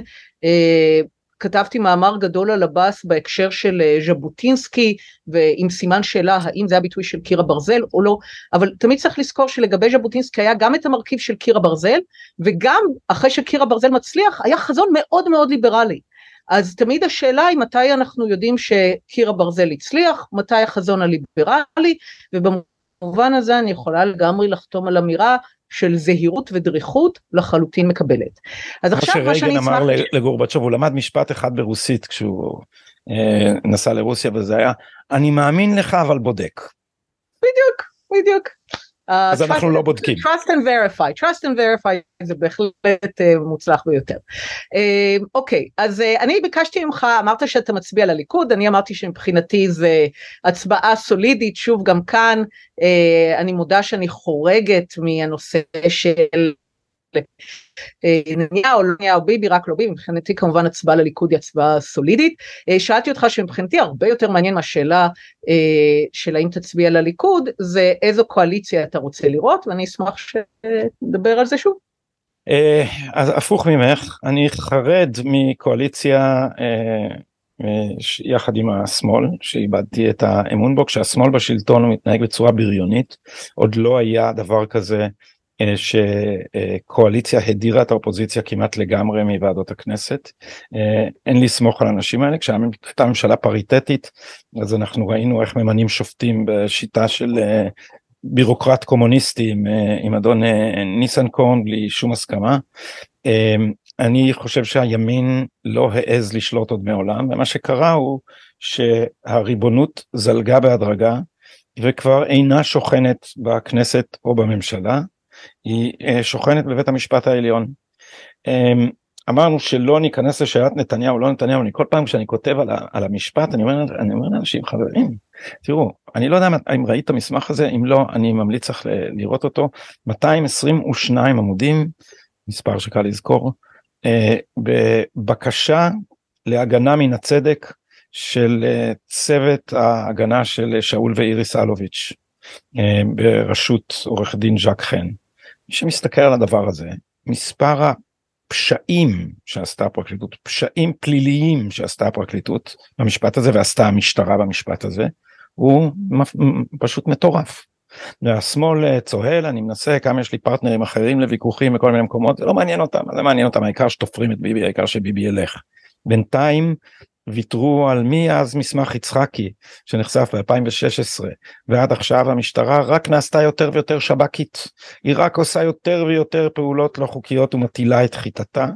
כתבתי מאמר גדול על הבאס בהקשר של אה, ז'בוטינסקי ועם סימן שאלה האם זה הביטוי של קיר הברזל או לא, אבל תמיד צריך לזכור שלגבי ז'בוטינסקי היה גם את המרכיב של קיר הברזל וגם אחרי שקיר הברזל מצליח היה חזון מאוד מאוד ליברלי. אז תמיד השאלה היא מתי אנחנו יודעים שקיר הברזל הצליח, מתי החזון הליברלי, ובמובן הזה אני יכולה לגמרי לחתום על אמירה של זהירות ודריכות לחלוטין מקבלת. אז עכשיו מה שאני אשמח... שרייגן אמר לגורבצ'וב, הוא למד משפט אחד ברוסית כשהוא אה, נסע לרוסיה וזה היה, אני מאמין לך אבל בודק. בדיוק, בדיוק. Uh, אז אנחנו לא בודקים. trust and verify, trust and verify זה בהחלט uh, מוצלח ביותר. Uh, אוקיי, אז אני ביקשתי ממך, אמרת שאתה מצביע לליכוד, אני אמרתי שמבחינתי זה הצבעה סולידית, שוב גם כאן אני מודה שאני חורגת מהנושא של אה, נתניהו, לא נתניהו ביבי, רק לא ביבי, מבחינתי כמובן הצבעה לליכוד היא הצבעה סולידית. אה, שאלתי אותך שמבחינתי הרבה יותר מעניין מהשאלה אה, של האם תצביע לליכוד, זה איזו קואליציה אתה רוצה לראות, ואני אשמח שנדבר על זה שוב. אז הפוך ממך, אני חרד מקואליציה יחד עם השמאל שאיבדתי את האמון בו כשהשמאל בשלטון הוא מתנהג בצורה בריונית עוד לא היה דבר כזה אה, שקואליציה הדירה את האופוזיציה כמעט לגמרי מוועדות הכנסת. אה, אין לסמוך על האנשים האלה כשהייתה ממשלה פריטטית אז אנחנו ראינו איך ממנים שופטים בשיטה של אה, בירוקרט קומוניסטי עם, עם אדון ניסנקורן בלי שום הסכמה. אני חושב שהימין לא העז לשלוט עוד מעולם ומה שקרה הוא שהריבונות זלגה בהדרגה וכבר אינה שוכנת בכנסת או בממשלה היא אה, שוכנת בבית המשפט העליון. אמ, אמרנו שלא ניכנס לשאלת נתניהו לא נתניהו אני כל פעם כשאני כותב על, על המשפט אני אומר אני אומר לאנשים חברים תראו אני לא יודע אם ראית את המסמך הזה אם לא אני ממליץ לך לראות אותו 222 עמודים מספר שקל לזכור אה, בבקשה להגנה מן הצדק של אה, צוות ההגנה של שאול ואיריס אלוביץ' בראשות עורך דין ז'ק חן. מי שמסתכל על הדבר הזה, מספר הפשעים שעשתה הפרקליטות, פשעים פליליים שעשתה הפרקליטות במשפט הזה ועשתה המשטרה במשפט הזה, הוא פשוט מטורף. והשמאל אה, צוהל, אני מנסה כמה יש לי פרטנרים אחרים לוויכוחים בכל מיני מקומות, זה לא מעניין אותם, זה מעניין אותם, העיקר שתופרים את ביבי, העיקר שביבי ילך. בינתיים ויתרו על מאז מסמך יצחקי שנחשף ב-2016 ועד עכשיו המשטרה רק נעשתה יותר ויותר שב"כית. היא רק עושה יותר ויותר פעולות לא חוקיות ומטילה את חיטתה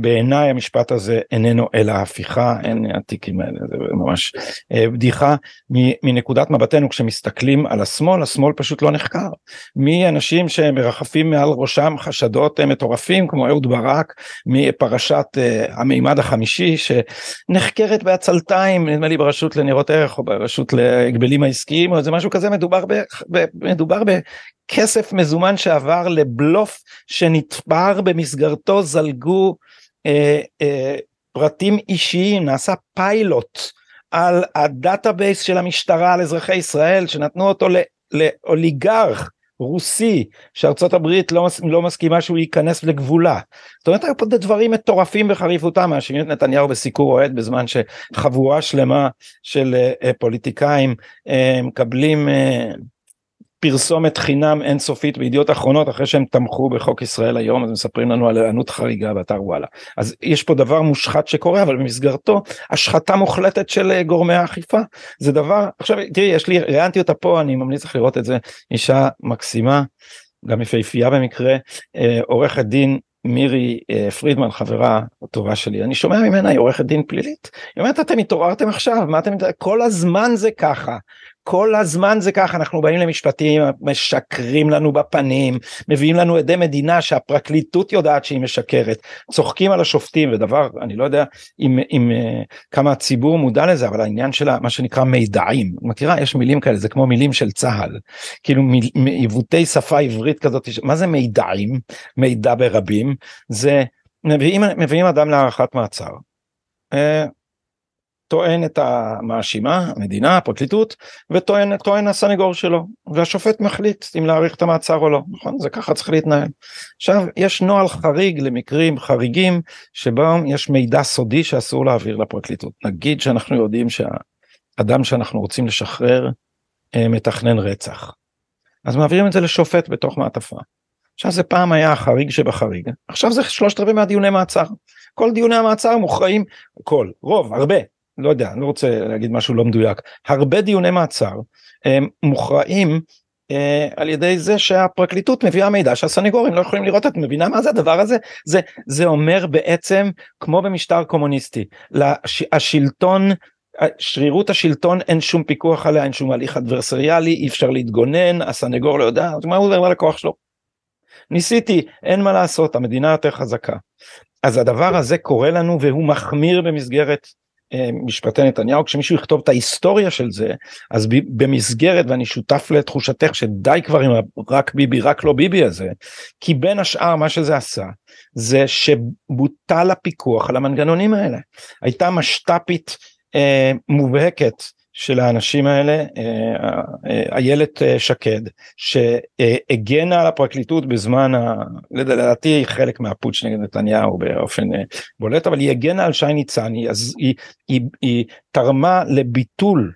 בעיניי המשפט הזה איננו אלא הפיכה אין התיקים האלה זה ממש אה, בדיחה מנקודת מבטנו כשמסתכלים על השמאל השמאל פשוט לא נחקר. מאנשים שמרחפים מעל ראשם חשדות מטורפים כמו אהוד ברק מפרשת אה, המימד החמישי שנחקרת בעצלתיים נדמה לי ברשות לניירות ערך או ברשות להגבלים העסקיים או איזה משהו כזה מדובר ב, מדובר כסף מזומן שעבר לבלוף שנתפר במסגרתו זלגו אה, אה, פרטים אישיים נעשה פיילוט על ה database של המשטרה על אזרחי ישראל שנתנו אותו לאוליגרך רוסי שארצות הברית לא, לא מסכימה שהוא ייכנס לגבולה. זאת אומרת היו פה דברים מטורפים בחריפותם מאשימים את נתניהו בסיקור אוהד בזמן שחבורה שלמה של uh, פוליטיקאים uh, מקבלים uh, פרסומת חינם אינסופית בידיעות אחרונות אחרי שהם תמכו בחוק ישראל היום אז מספרים לנו על הענות חריגה באתר וואלה. אז יש פה דבר מושחת שקורה אבל במסגרתו השחתה מוחלטת של אה, גורמי האכיפה. זה דבר עכשיו תראי יש לי ראיינתי אותה פה אני ממליץ לך לראות את זה. אישה מקסימה גם יפהפייה במקרה אה, עורכת דין מירי אה, פרידמן חברה טובה שלי. אני שומע ממנה היא עורכת דין פלילית. היא אומרת אתם התעוררתם עכשיו מה אתם כל הזמן זה ככה כל הזמן זה ככה אנחנו באים למשפטים משקרים לנו בפנים מביאים לנו עדי מדינה שהפרקליטות יודעת שהיא משקרת. צוחקים על השופטים ודבר אני לא יודע אם, אם אה, כמה הציבור מודע לזה אבל העניין של מה שנקרא מידעים. מכירה? יש מילים כאלה זה כמו מילים של צה"ל. כאילו עיוותי שפה עברית כזאת מה זה מידעים? מידע ברבים. זה מביאים, מביאים אדם להארכת מעצר. טוען את המאשימה, המדינה, הפרקליטות, וטוען טוען הסנגור שלו, והשופט מחליט אם להאריך את המעצר או לא, נכון? זה ככה צריך להתנהל. עכשיו, יש נוהל חריג למקרים חריגים, שבהם יש מידע סודי שאסור להעביר לפרקליטות. נגיד שאנחנו יודעים שהאדם שאנחנו רוצים לשחרר אה, מתכנן רצח. אז מעבירים את זה לשופט בתוך מעטפה. עכשיו זה פעם היה החריג שבחריג, עכשיו זה שלושת רבעי מהדיוני מעצר. כל דיוני המעצר מוכרעים, כל, רוב, הרבה, לא יודע, אני לא רוצה להגיד משהו לא מדויק, הרבה דיוני מעצר הם מוכרעים אה, על ידי זה שהפרקליטות מביאה מידע שהסנגורים לא יכולים לראות את מבינה מה זה הדבר הזה זה זה אומר בעצם כמו במשטר קומוניסטי לש, השלטון שרירות השלטון אין שום פיקוח עליה אין שום הליך אדברסריאלי אי אפשר להתגונן הסנגור לא יודע מה הוא אומר ללקוח שלו. ניסיתי אין מה לעשות המדינה יותר חזקה. אז הדבר הזה קורה לנו והוא מחמיר במסגרת משפטי נתניהו כשמישהו יכתוב את ההיסטוריה של זה אז במסגרת ואני שותף לתחושתך שדי כבר עם רק ביבי רק לא ביבי הזה כי בין השאר מה שזה עשה זה שבוטל הפיקוח על המנגנונים האלה. הייתה משת"פית אה, מובהקת של האנשים האלה אה, אה, איילת שקד שהגנה על הפרקליטות בזמן ה... לדעתי חלק מהפוטש נגד נתניהו באופן בולט אבל היא הגנה על שי ניצני אז היא, היא, היא תרמה לביטול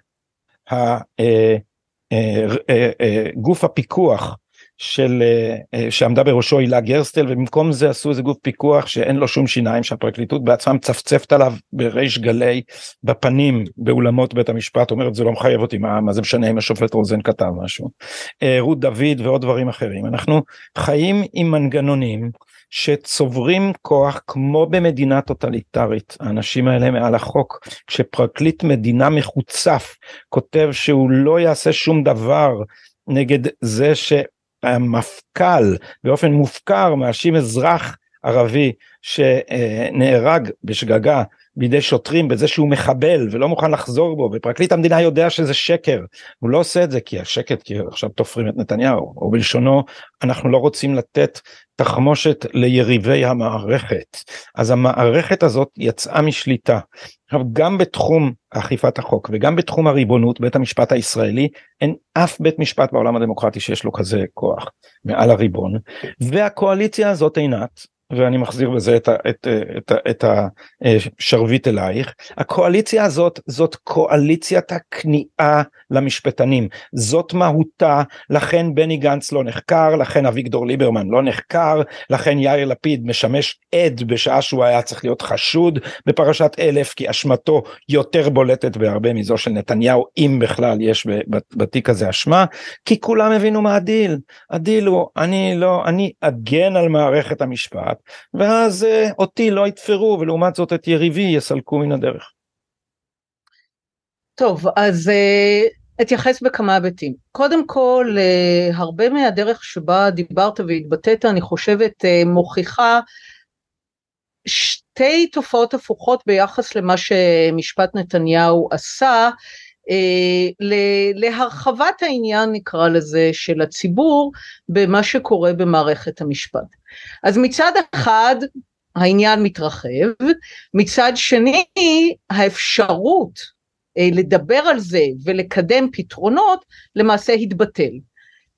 גוף הפיקוח של אה, אה, שעמדה בראשו הילה גרסטל ובמקום זה עשו איזה גוף פיקוח שאין לו שום שיניים שהפרקליטות בעצמה מצפצפת עליו בריש גלי בפנים באולמות בית המשפט אומרת זה לא מחייב אותי מה, מה זה משנה אם השופט רוזן כתב משהו. אה, רות דוד ועוד דברים אחרים. אנחנו חיים עם מנגנונים שצוברים כוח כמו במדינה טוטליטרית. האנשים האלה מעל החוק. כשפרקליט מדינה מחוצף כותב שהוא לא יעשה שום דבר נגד זה ש... המפכ"ל באופן מופקר מאשים אזרח ערבי שנהרג בשגגה בידי שוטרים בזה שהוא מחבל ולא מוכן לחזור בו ופרקליט המדינה יודע שזה שקר. הוא לא עושה את זה כי השקט כי עכשיו תופרים את נתניהו או בלשונו אנחנו לא רוצים לתת תחמושת ליריבי המערכת. אז המערכת הזאת יצאה משליטה. עכשיו גם בתחום אכיפת החוק וגם בתחום הריבונות בית המשפט הישראלי אין אף בית משפט בעולם הדמוקרטי שיש לו כזה כוח מעל הריבון והקואליציה הזאת עינת ואני מחזיר בזה את, את, את, את השרביט אלייך, הקואליציה הזאת זאת קואליציית הכניעה למשפטנים, זאת מהותה, לכן בני גנץ לא נחקר, לכן אביגדור ליברמן לא נחקר, לכן יאיר לפיד משמש עד בשעה שהוא היה צריך להיות חשוד בפרשת אלף, כי אשמתו יותר בולטת בהרבה מזו של נתניהו, אם בכלל יש בתיק הזה אשמה, כי כולם הבינו מה הדיל, הדיל הוא אני לא, אני אגן על מערכת המשפט, ואז אה, אותי לא יתפרו ולעומת זאת את יריבי יסלקו מן הדרך. טוב אז אה, אתייחס בכמה היבטים. קודם כל אה, הרבה מהדרך שבה דיברת והתבטאת אני חושבת מוכיחה שתי תופעות הפוכות ביחס למה שמשפט נתניהו עשה להרחבת העניין נקרא לזה של הציבור במה שקורה במערכת המשפט. אז מצד אחד העניין מתרחב, מצד שני האפשרות אה, לדבר על זה ולקדם פתרונות למעשה התבטל.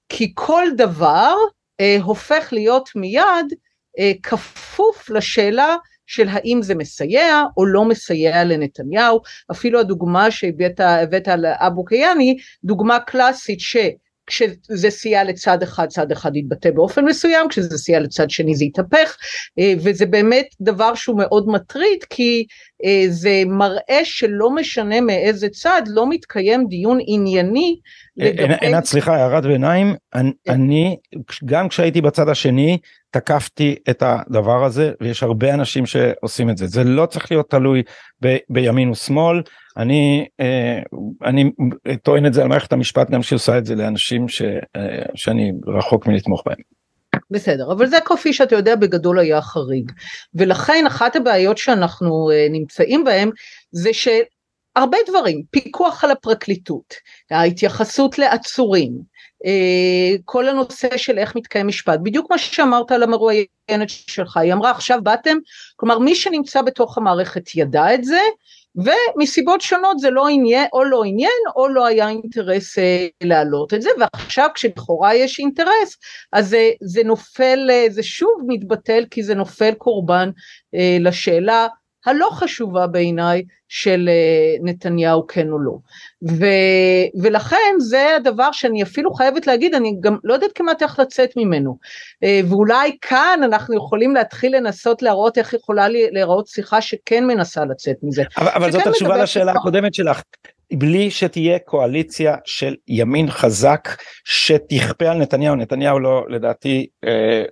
כי כל דבר אה, הופך להיות מיד אה, כפוף לשאלה של האם זה מסייע או לא מסייע לנתניהו, אפילו הדוגמה שהבאת על אבו קיאני, דוגמה קלאסית ש... כשזה סייע לצד אחד, צד אחד יתבטא באופן מסוים, כשזה סייע לצד שני זה יתהפך, אה, וזה באמת דבר שהוא מאוד מטריד, כי אה, זה מראה שלא משנה מאיזה צד, לא מתקיים דיון ענייני. עינת, סליחה, הערת ביניים, כן. אני, גם כשהייתי בצד השני, תקפתי את הדבר הזה, ויש הרבה אנשים שעושים את זה. זה לא צריך להיות תלוי ב, בימין ושמאל. אני, אה, אני טוען את זה על מערכת המשפט גם שעושה את זה לאנשים ש, אה, שאני רחוק מלתמוך בהם. בסדר, אבל זה כפי שאתה יודע בגדול היה חריג. ולכן אחת הבעיות שאנחנו אה, נמצאים בהם זה שהרבה דברים, פיקוח על הפרקליטות, ההתייחסות לעצורים, אה, כל הנושא של איך מתקיים משפט, בדיוק מה שאמרת על המרואיינת שלך, היא אמרה עכשיו באתם, כלומר מי שנמצא בתוך המערכת ידע את זה, ומסיבות שונות זה לא עניין, או לא עניין, או לא היה אינטרס אה, להעלות את זה, ועכשיו כשלכאורה יש אינטרס, אז זה, זה נופל, אה, זה שוב מתבטל, כי זה נופל קורבן אה, לשאלה הלא חשובה בעיניי של אה, נתניהו כן או לא. ו, ולכן זה הדבר שאני אפילו חייבת להגיד, אני גם לא יודעת כמעט איך לצאת ממנו. אה, ואולי כאן אנחנו יכולים להתחיל לנסות להראות איך יכולה להיראות שיחה שכן מנסה לצאת מזה. אבל, אבל זאת התשובה לשאלה הקודמת שלך. בלי שתהיה קואליציה של ימין חזק שתכפה על נתניהו, נתניהו לא לדעתי אה,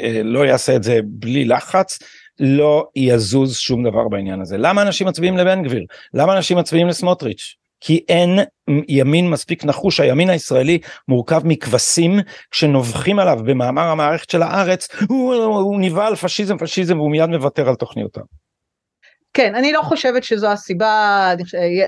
אה, לא יעשה את זה בלי לחץ, לא יזוז שום דבר בעניין הזה. למה אנשים מצביעים לבן גביר? למה אנשים מצביעים לסמוטריץ'? כי אין ימין מספיק נחוש, הימין הישראלי מורכב מכבשים שנובחים עליו במאמר המערכת של הארץ, הוא, הוא נבהל פשיזם פשיזם והוא מיד מוותר על תוכניותיו. כן, אני לא חושבת שזו הסיבה,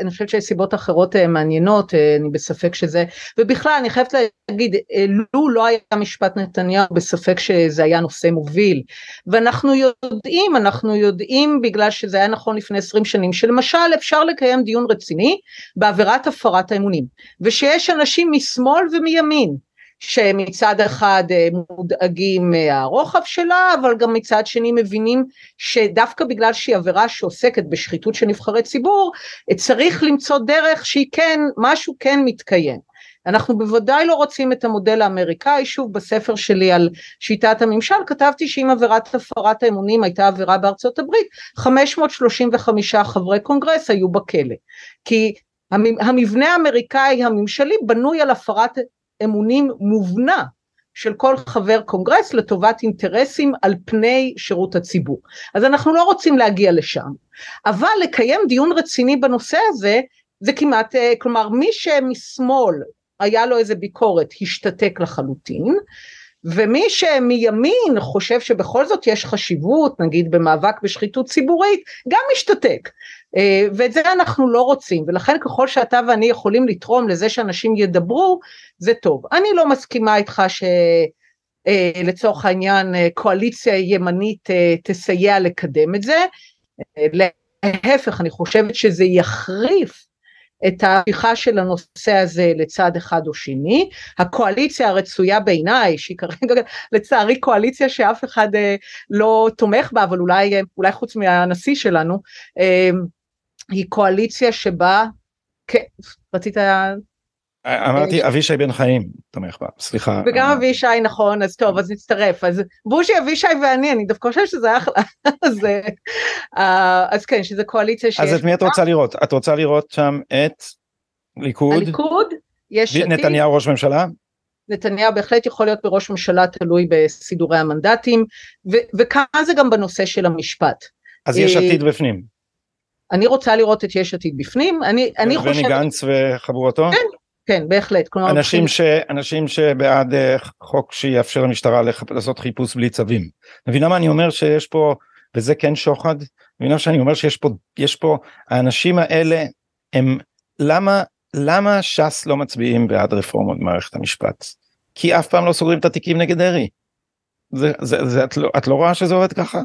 אני חושבת שיש סיבות אחרות אה, מעניינות, אה, אני בספק שזה, ובכלל אני חייבת להגיד, אה, לו לא היה משפט נתניהו, בספק שזה היה נושא מוביל, ואנחנו יודעים, אנחנו יודעים בגלל שזה היה נכון לפני 20 שנים, שלמשל אפשר לקיים דיון רציני בעבירת הפרת האמונים, ושיש אנשים משמאל ומימין, שמצד אחד אה, מודאגים מהרוחב שלה, אבל גם מצד שני מבינים שדווקא בגלל שהיא עבירה שעוסקת בשחיתות של נבחרי ציבור, צריך למצוא דרך שהיא כן, משהו כן מתקיים. אנחנו בוודאי לא רוצים את המודל האמריקאי, שוב בספר שלי על שיטת הממשל כתבתי שאם עבירת הפרת האמונים הייתה עבירה בארצות הברית, 535 חברי קונגרס היו בכלא. כי המבנה האמריקאי הממשלי בנוי על הפרת אמונים מובנה של כל חבר קונגרס לטובת אינטרסים על פני שירות הציבור. אז אנחנו לא רוצים להגיע לשם, אבל לקיים דיון רציני בנושא הזה זה כמעט, אה, כלומר מי שמשמאל היה לו איזה ביקורת השתתק לחלוטין, ומי שמימין חושב שבכל זאת יש חשיבות נגיד במאבק בשחיתות ציבורית גם משתתק ואת זה אנחנו לא רוצים ולכן ככל שאתה ואני יכולים לתרום לזה שאנשים ידברו זה טוב. אני לא מסכימה איתך שלצורך אה, העניין אה, קואליציה ימנית תסייע לקדם את זה להפך אני חושבת שזה יחריף את ההפיכה של הנושא הזה לצד אחד או שני. הקואליציה הרצויה בעיניי, שהיא כרגע לצערי קואליציה שאף אחד אה, לא תומך בה, אבל אולי, אה, אולי חוץ מהנשיא שלנו, אה, היא קואליציה שבה, כן, רצית אמרתי אבישי בן חיים תומך בה, סליחה. וגם אבישי נכון, אז טוב, אז נצטרף. אז בוז'י, אבישי ואני, אני דווקא חושבת שזה אחלה. אז, אה, אז כן, שזה קואליציה שיש... אז את מי את רוצה לראות? את רוצה לראות שם את ליכוד? הליכוד, יש עתיד. נתניהו ראש ממשלה? נתניהו בהחלט יכול להיות בראש ממשלה תלוי בסידורי המנדטים, וכאן זה גם בנושא של המשפט. אז יש אה, עתיד בפנים. אני רוצה לראות את יש עתיד בפנים, אני, אני חושבת... בני גנץ וחבורתו? כן, כן, בהחלט. כלומר, אנשים, ש... אנשים שבעד אה, חוק שיאפשר למשטרה. לעשות חיפוש בלי צווים. מבינה מה אני אומר שיש פה, וזה כן שוחד? מבינה שאני אומר שיש פה, יש פה, האנשים האלה הם, למה, למה ש"ס לא מצביעים בעד רפורמות במערכת המשפט? כי אף פעם לא סוגרים את התיקים נגד דרעי. זה, זה, זה, את, לא, את לא רואה שזה עובד ככה?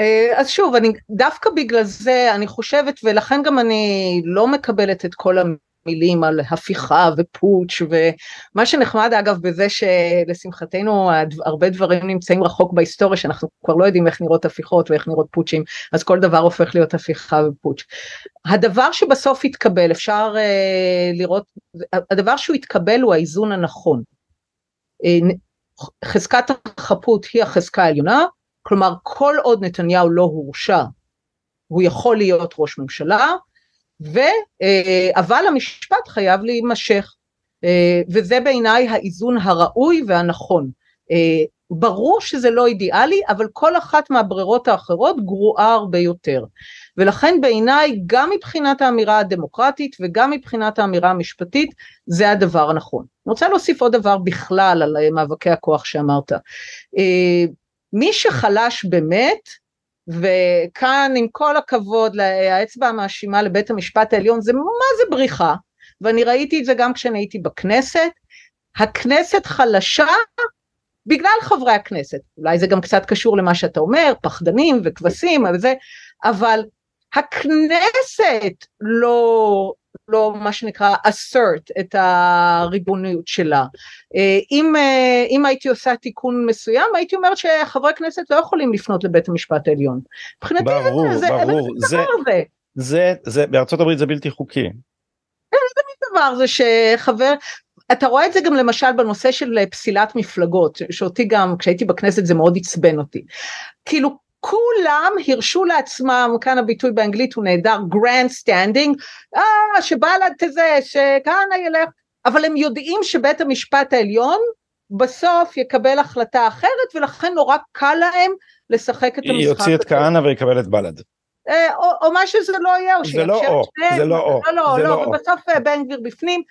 אה, אז שוב, אני דווקא בגלל זה אני חושבת, ולכן גם אני לא מקבלת את כל מילים על הפיכה ופוטש ומה שנחמד אגב בזה שלשמחתנו הרבה דברים נמצאים רחוק בהיסטוריה שאנחנו כבר לא יודעים איך נראות הפיכות ואיך נראות פוטשים אז כל דבר הופך להיות הפיכה ופוטש. הדבר שבסוף יתקבל אפשר uh, לראות הדבר שהוא יתקבל הוא האיזון הנכון. Uh, חזקת החפות היא החזקה העליונה כלומר כל עוד נתניהו לא הורשע הוא יכול להיות ראש ממשלה ו, אה, אבל המשפט חייב להימשך, אה, וזה בעיניי האיזון הראוי והנכון. אה, ברור שזה לא אידיאלי, אבל כל אחת מהברירות האחרות גרועה הרבה יותר. ולכן בעיניי גם מבחינת האמירה הדמוקרטית וגם מבחינת האמירה המשפטית זה הדבר הנכון. אני רוצה להוסיף עוד דבר בכלל על מאבקי הכוח שאמרת. מי שחלש באמת וכאן עם כל הכבוד האצבע המאשימה לבית המשפט העליון זה מה זה בריחה? ואני ראיתי את זה גם כשאני הייתי בכנסת, הכנסת חלשה בגלל חברי הכנסת, אולי זה גם קצת קשור למה שאתה אומר, פחדנים וכבשים וזה, אבל הכנסת לא, לא מה שנקרא assert את הריבוניות שלה. אה, אם, אה, אם הייתי עושה תיקון מסוים הייתי אומרת שחברי כנסת לא יכולים לפנות לבית המשפט העליון. מבחינתי ברור, זה, ברור, זה, זה, זה, זה, בארצות הברית זה בלתי חוקי. דבר זה שחבר, אתה רואה את זה גם למשל בנושא של פסילת מפלגות, שאותי גם כשהייתי בכנסת זה מאוד עצבן אותי. כאילו כולם הרשו לעצמם, כאן הביטוי באנגלית הוא נהדר, grand standing, אה, שבל"ד תזה, שכהנא ילך, אבל הם יודעים שבית המשפט העליון בסוף יקבל החלטה אחרת ולכן נורא קל להם לשחק את המשחק. יוציא את כהנא ויקבל את בל"ד. אה, או, או מה שזה לא יהיה, או זה לא או, זה לא או. לא, לא, לא, ובסוף אה, בן גביר בפנים.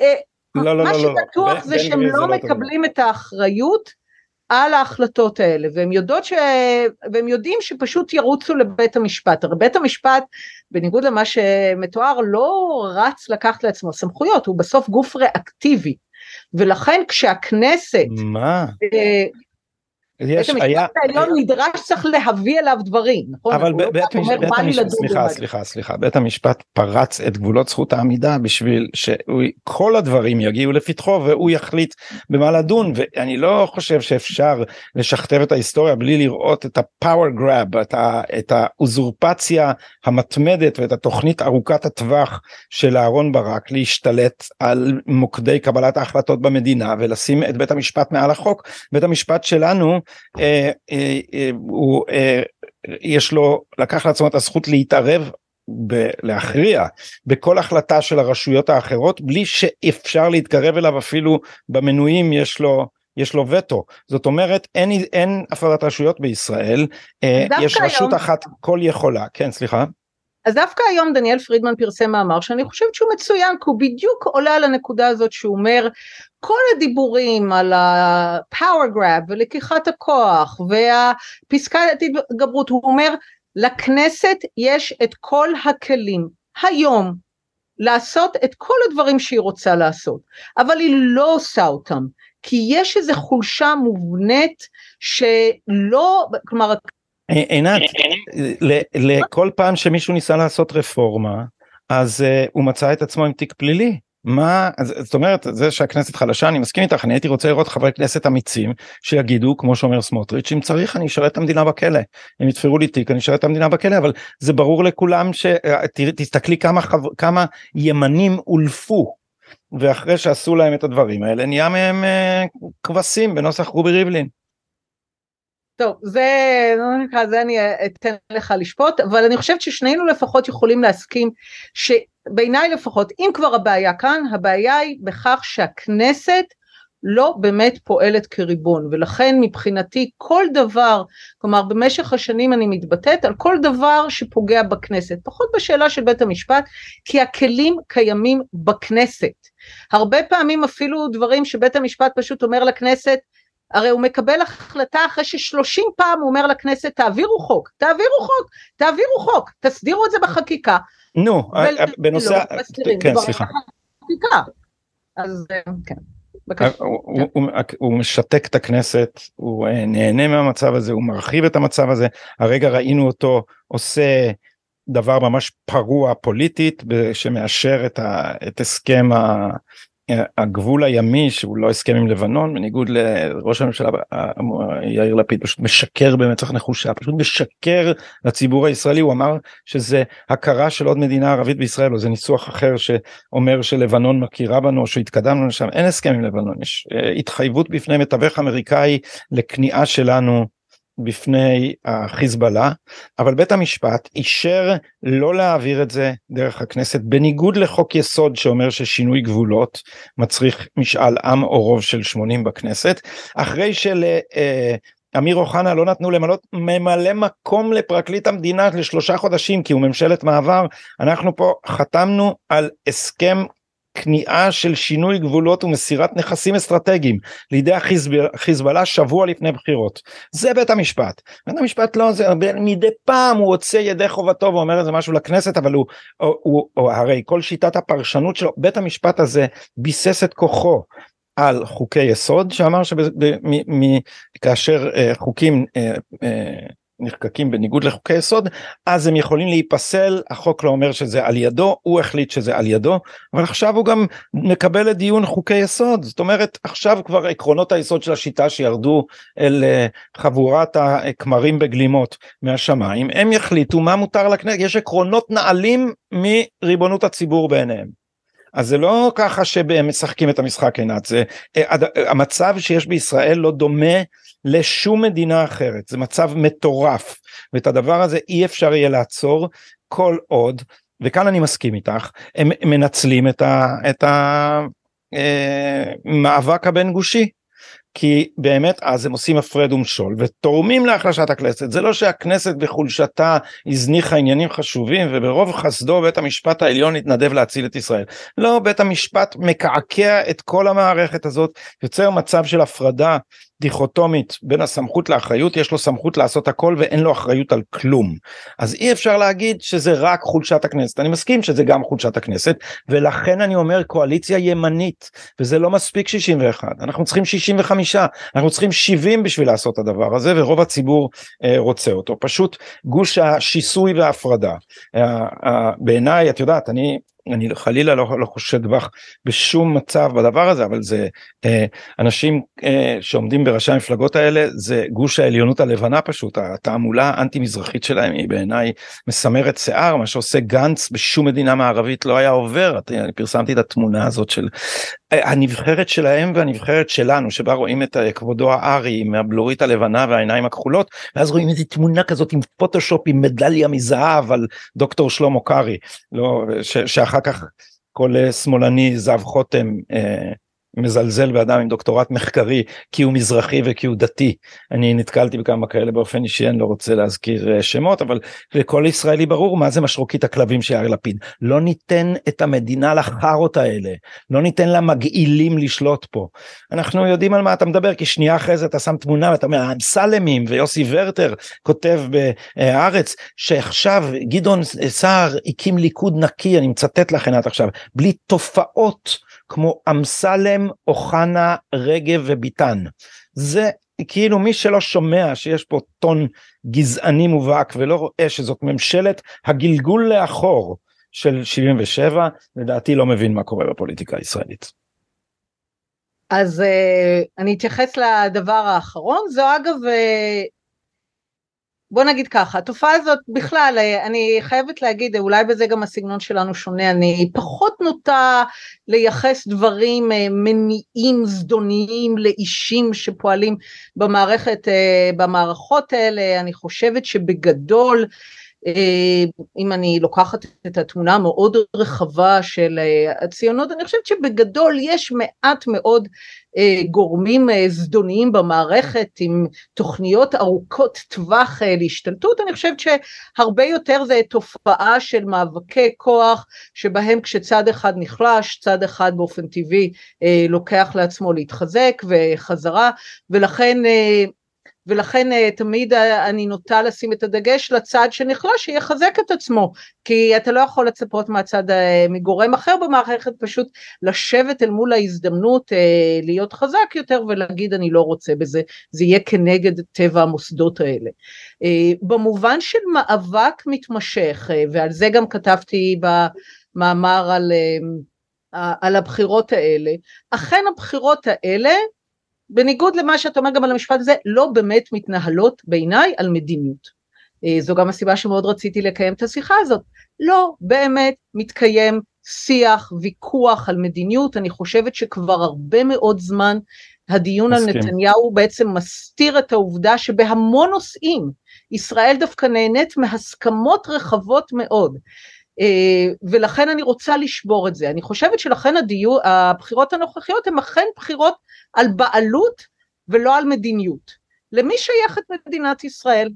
אה, לא, לא, מה לא, שבטוח זה שהם לא מקבלים את האחריות על ההחלטות האלה והם יודעות ש... והם יודעים שפשוט ירוצו לבית המשפט הרי בית המשפט בניגוד למה שמתואר לא רץ לקחת לעצמו סמכויות הוא בסוף גוף ריאקטיבי ולכן כשהכנסת מה? יש, בית המשפט העליון נדרש צריך להביא אליו דברים, נכון? אבל בית, בית, בית המשפט, סליחה, סליחה, סליחה, בית המשפט פרץ את גבולות זכות העמידה בשביל שכל הדברים יגיעו לפתחו והוא יחליט במה לדון, ואני לא חושב שאפשר לשכתב את ההיסטוריה בלי לראות את ה-power grab, את, ה, את האוזורפציה המתמדת ואת התוכנית ארוכת הטווח של אהרון ברק להשתלט על מוקדי קבלת ההחלטות במדינה ולשים את בית המשפט מעל החוק. בית המשפט שלנו הוא יש לו לקח לעצמו את הזכות להתערב ב- להכריע בכל החלטה של הרשויות האחרות בלי שאפשר להתקרב אליו אפילו במנויים יש לו יש לו וטו זאת אומרת אין אין הפרדת רשויות בישראל יש רשות היום... אחת כל יכולה כן סליחה. אז דווקא היום דניאל פרידמן פרסם מאמר שאני חושבת שהוא מצוין כי הוא בדיוק עולה על הנקודה הזאת שהוא אומר כל הדיבורים על ה-power grab ולקיחת הכוח והפסקת התגברות הוא אומר לכנסת יש את כל הכלים היום לעשות את כל הדברים שהיא רוצה לעשות אבל היא לא עושה אותם כי יש איזו חולשה מובנית שלא כלומר עינת, לכל פעם שמישהו ניסה לעשות רפורמה, אז uh, הוא מצא את עצמו עם תיק פלילי. מה, זאת אומרת, זה שהכנסת חלשה, אני מסכים איתך, אני הייתי רוצה לראות חברי כנסת אמיצים שיגידו, כמו שאומר סמוטריץ', אם צריך אני אשרת את המדינה בכלא. אם יתפרו לי תיק אני אשרת את המדינה בכלא, אבל זה ברור לכולם ש... תסתכלי כמה, חב... כמה ימנים אולפו. ואחרי שעשו להם את הדברים האלה נהיה מהם uh, כבשים בנוסח רובי ריבלין. טוב, זה, לא נקרא, זה אני אתן לך לשפוט, אבל אני חושבת ששנינו לפחות יכולים להסכים שבעיניי לפחות, אם כבר הבעיה כאן, הבעיה היא בכך שהכנסת לא באמת פועלת כריבון, ולכן מבחינתי כל דבר, כלומר במשך השנים אני מתבטאת על כל דבר שפוגע בכנסת, פחות בשאלה של בית המשפט, כי הכלים קיימים בכנסת. הרבה פעמים אפילו דברים שבית המשפט פשוט אומר לכנסת, הרי הוא מקבל החלטה אחרי ששלושים פעם הוא אומר לכנסת תעבירו חוק, תעבירו חוק, תעבירו חוק, תסדירו את זה בחקיקה. נו, אה, בנושא, לא, כן סליחה. אז אה, כן. אה, הוא משתק את הכנסת, הוא נהנה מהמצב הזה, הוא מרחיב את המצב הזה, הרגע ראינו אותו עושה דבר ממש פרוע פוליטית שמאשר את הסכם הגבול הימי שהוא לא הסכם עם לבנון בניגוד לראש הממשלה יאיר לפיד פשוט משקר במצח נחושה פשוט משקר לציבור הישראלי. הוא אמר שזה הכרה של עוד מדינה ערבית בישראל או זה ניסוח אחר שאומר שלבנון מכירה בנו שהתקדמנו לשם. אין הסכם עם לבנון יש אה, התחייבות בפני מתווך אמריקאי לכניעה שלנו בפני החיזבאללה אבל בית המשפט אישר לא להעביר את זה דרך הכנסת בניגוד לחוק יסוד שאומר ששינוי גבולות מצריך משאל עם או רוב של 80 בכנסת. אחרי של אה, אמיר אוחנה לא נתנו למלות ממלא מקום לפרקליט המדינה לשלושה חודשים כי הוא ממשלת מעבר אנחנו פה חתמנו על הסכם כניעה של שינוי גבולות ומסירת נכסים אסטרטגיים לידי החיזבאללה שבוע לפני בחירות. זה בית המשפט. בית המשפט לא, זה מדי פעם הוא הוצא ידי חובתו ואומר איזה משהו לכנסת אבל הוא, הוא, הוא, הוא הרי כל שיטת הפרשנות שלו, בית המשפט הזה ביסס את כוחו על חוקי יסוד שאמר שכאשר uh, חוקים uh, uh, נחקקים בניגוד לחוקי יסוד אז הם יכולים להיפסל החוק לא אומר שזה על ידו הוא החליט שזה על ידו אבל עכשיו הוא גם מקבל לדיון חוקי יסוד זאת אומרת עכשיו כבר עקרונות היסוד של השיטה שירדו אל חבורת הכמרים בגלימות מהשמיים הם יחליטו מה מותר לכנסת יש עקרונות נעלים מריבונות הציבור בעיניהם. אז זה לא ככה שהם משחקים את המשחק עינת, זה אה, המצב שיש בישראל לא דומה לשום מדינה אחרת, זה מצב מטורף, ואת הדבר הזה אי אפשר יהיה לעצור כל עוד, וכאן אני מסכים איתך, הם מנצלים את, המאבק אה, הבין גושי. כי באמת אז הם עושים הפרד ומשול ותורמים להחלשת הכנסת. זה לא שהכנסת בחולשתה הזניחה עניינים חשובים וברוב חסדו בית המשפט העליון התנדב להציל את ישראל. לא בית המשפט מקעקע את כל המערכת הזאת יוצר מצב של הפרדה דיכוטומית בין הסמכות לאחריות יש לו סמכות לעשות הכל ואין לו אחריות על כלום. אז אי אפשר להגיד שזה רק חולשת הכנסת. אני מסכים שזה גם חולשת הכנסת ולכן אני אומר קואליציה ימנית וזה לא מספיק 61 אנחנו צריכים 65 אנחנו צריכים 70 בשביל לעשות את הדבר הזה ורוב הציבור אה, רוצה אותו. פשוט גוש השיסוי וההפרדה. אה, אה, בעיניי את יודעת אני אני חלילה לא, לא חושד בך בשום מצב בדבר הזה אבל זה אה, אנשים אה, שעומדים בראשי המפלגות האלה זה גוש העליונות הלבנה פשוט. התעמולה האנטי מזרחית שלהם היא בעיניי מסמרת שיער מה שעושה גנץ בשום מדינה מערבית לא היה עובר. אני פרסמתי את התמונה הזאת של אה, הנבחרת שלהם והנבחרת שלנו שבה רואים את אה, כבודו הארי עם הבלורית הלבנה והעיניים הכחולות ואז רואים איזה תמונה כזאת עם פוטושופ עם מדליה מזהב על דוקטור שלמה קרעי. לא ש, שאחר כך כל אה, שמאלני זב חותם אה, מזלזל באדם עם דוקטורט מחקרי כי הוא מזרחי וכי הוא דתי. אני נתקלתי בכמה כאלה באופן אישי, אני לא רוצה להזכיר אה, שמות, אבל לכל ישראלי ברור מה זה משרוקית הכלבים של יאיר לפיד. לא ניתן את המדינה לחארות האלה, לא ניתן למגעילים לשלוט פה. אנחנו יודעים על מה אתה מדבר, כי שנייה אחרי זה אתה שם תמונה ואתה אומר, האמסלמים ויוסי ורטר כותב בהארץ, שעכשיו גדעון סער הקים ליכוד נקי, אני מצטט לכם עד עכשיו, בלי תופעות. כמו אמסלם, אוחנה, רגב וביטן. זה כאילו מי שלא שומע שיש פה טון גזעני מובהק ולא רואה שזאת ממשלת הגלגול לאחור של 77, לדעתי לא מבין מה קורה בפוליטיקה הישראלית. אז uh, אני אתייחס לדבר האחרון, זו אגב uh, בוא נגיד ככה, התופעה הזאת בכלל, אה, אני חייבת להגיד, אולי בזה גם הסגנון שלנו שונה, אני פחות נוטה לייחס דברים אה, מניעים זדוניים לאישים שפועלים במערכת, אה, במערכות האלה, אני חושבת שבגדול אם אני לוקחת את התמונה המאוד רחבה של הציונות, אני חושבת שבגדול יש מעט מאוד אה, גורמים אה, זדוניים במערכת עם תוכניות ארוכות טווח אה, להשתלטות, אני חושבת שהרבה יותר זה תופעה של מאבקי כוח שבהם כשצד אחד נחלש, צד אחד באופן טבעי לוקח לעצמו להתחזק וחזרה, ולכן ולכן אה, תמיד אה, אני נוטה לשים את הדגש לצד שנחלש שיחזק את עצמו כי אתה לא יכול לצפות מהצד אה, מגורם אחר במערכת פשוט לשבת אל מול ההזדמנות להיות חזק יותר ולהגיד אני לא רוצה בזה זה יהיה כנגד טבע המוסדות האלה. במובן של מאבק מתמשך ועל זה גם כתבתי במאמר על על הבחירות האלה אכן הבחירות האלה בניגוד למה שאתה אומר גם על המשפט הזה, לא באמת מתנהלות בעיניי על מדיניות. אה, זו גם הסיבה שמאוד רציתי לקיים את השיחה הזאת. לא באמת מתקיים שיח, ויכוח על מדיניות, אני חושבת שכבר הרבה מאוד זמן הדיון מסכים. על נתניהו בעצם מסתיר את העובדה שבהמון נושאים ישראל דווקא נהנית מהסכמות רחבות מאוד. אה, ולכן אני רוצה לשבור את זה. אני חושבת שלכן הדיור, הבחירות הנוכחיות הן אכן בחירות על בעלות ולא על מדיניות. למי שייכת מדינת ישראל?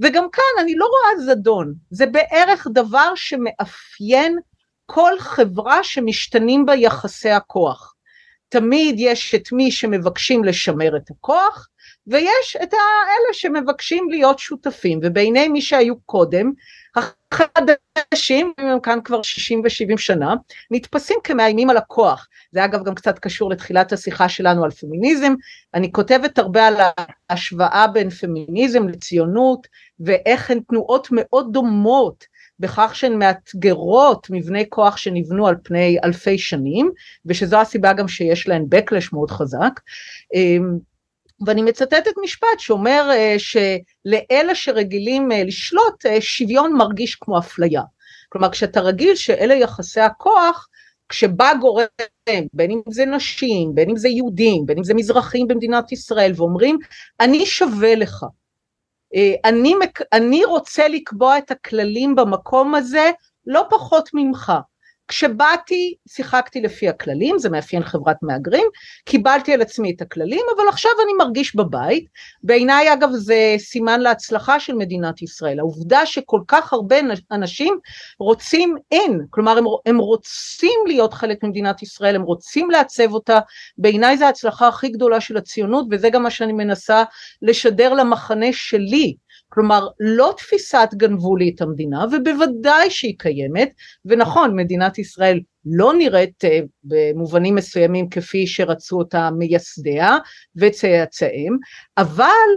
וגם כאן אני לא רואה זדון, זה בערך דבר שמאפיין כל חברה שמשתנים בה יחסי הכוח. תמיד יש את מי שמבקשים לשמר את הכוח, ויש את האלה שמבקשים להיות שותפים, ובעיני מי שהיו קודם, החדשים, הם כאן כבר 60 ו-70 שנה, נתפסים כמאיימים על הכוח. זה אגב גם קצת קשור לתחילת השיחה שלנו על פמיניזם, אני כותבת הרבה על ההשוואה בין פמיניזם לציונות, ואיך הן תנועות מאוד דומות בכך שהן מאתגרות מבני כוח שנבנו על פני אלפי שנים, ושזו הסיבה גם שיש להן backlash מאוד חזק. ואני מצטטת משפט שאומר אה, שלאלה שרגילים אה, לשלוט, אה, שוויון מרגיש כמו אפליה. כלומר, כשאתה רגיל שאלה יחסי הכוח, כשבא גורם, בין אם זה נשים, בין אם זה יהודים, בין אם זה מזרחים במדינת ישראל, ואומרים, אני שווה לך, אני, אני רוצה לקבוע את הכללים במקום הזה לא פחות ממך. כשבאתי שיחקתי לפי הכללים, זה מאפיין חברת מהגרים, קיבלתי על עצמי את הכללים, אבל עכשיו אני מרגיש בבית. בעיניי אגב זה סימן להצלחה של מדינת ישראל, העובדה שכל כך הרבה אנשים רוצים אין, כלומר הם, הם רוצים להיות חלק ממדינת ישראל, הם רוצים לעצב אותה, בעיניי זו ההצלחה הכי גדולה של הציונות, וזה גם מה שאני מנסה לשדר למחנה שלי. כלומר לא תפיסת גנבו לי את המדינה ובוודאי שהיא קיימת ונכון מדינת ישראל לא נראית uh, במובנים מסוימים כפי שרצו אותה מייסדיה וצאצאיהם אבל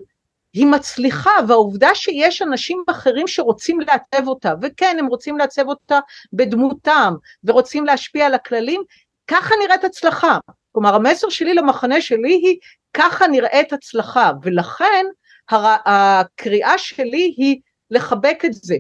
היא מצליחה והעובדה שיש אנשים אחרים שרוצים לעצב אותה וכן הם רוצים לעצב אותה בדמותם ורוצים להשפיע על הכללים ככה נראית הצלחה. כלומר המסר שלי למחנה שלי היא ככה נראית הצלחה ולכן הקריאה שלי היא לחבק את זה.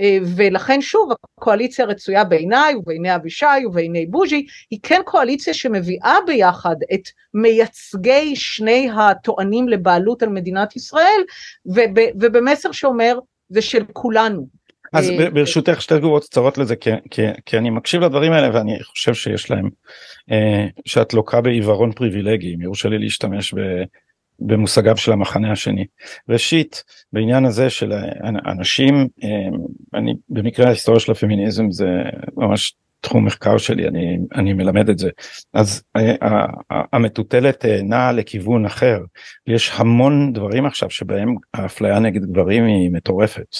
אה, ולכן שוב הקואליציה רצויה בעיניי ובעיני אבישי ובעיני בוז'י היא כן קואליציה שמביאה ביחד את מייצגי שני הטוענים לבעלות על מדינת ישראל וב, ובמסר שאומר זה של כולנו. אז אה, ברשותך שתי תגובות קצרות לזה כי, כי, כי אני מקשיב לדברים האלה ואני חושב שיש להם אה, שאת לוקה בעיוורון פריבילגי אם יורשה לי להשתמש ב... במושגיו של המחנה השני. ראשית בעניין הזה של אנשים אני במקרה ההיסטוריה של הפמיניזם זה ממש תחום מחקר שלי אני אני מלמד את זה. אז אה, המטוטלת אה, נעה לכיוון אחר. יש המון דברים עכשיו שבהם האפליה נגד גברים היא מטורפת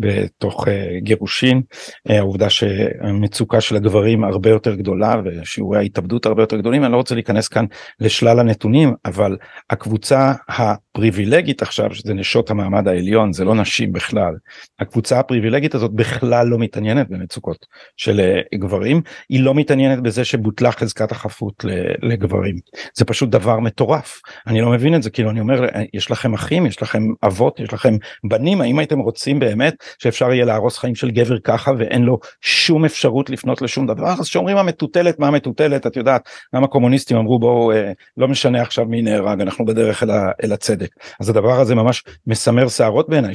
בתוך אה, גירושין. העובדה שהמצוקה של הגברים הרבה יותר גדולה ושיעורי ההתאבדות הרבה יותר גדולים אני לא רוצה להיכנס כאן לשלל הנתונים אבל הקבוצה הפריבילגית עכשיו שזה נשות המעמד העליון זה לא נשים בכלל הקבוצה הפריבילגית הזאת בכלל לא מתעניינת במצוקות של גברים. גברים. היא לא מתעניינת בזה שבוטלה חזקת החפות לגברים. זה פשוט דבר מטורף. אני לא מבין את זה כאילו אני אומר יש לכם אחים יש לכם אבות יש לכם בנים האם הייתם רוצים באמת שאפשר יהיה להרוס חיים של גבר ככה ואין לו שום אפשרות לפנות לשום דבר. אז שאומרים המטוטלת מה המטוטלת? את יודעת גם הקומוניסטים אמרו בואו אה, לא משנה עכשיו מי נהרג אנחנו בדרך אל, ה, אל הצדק. אז הדבר הזה ממש מסמר שערות בעיניי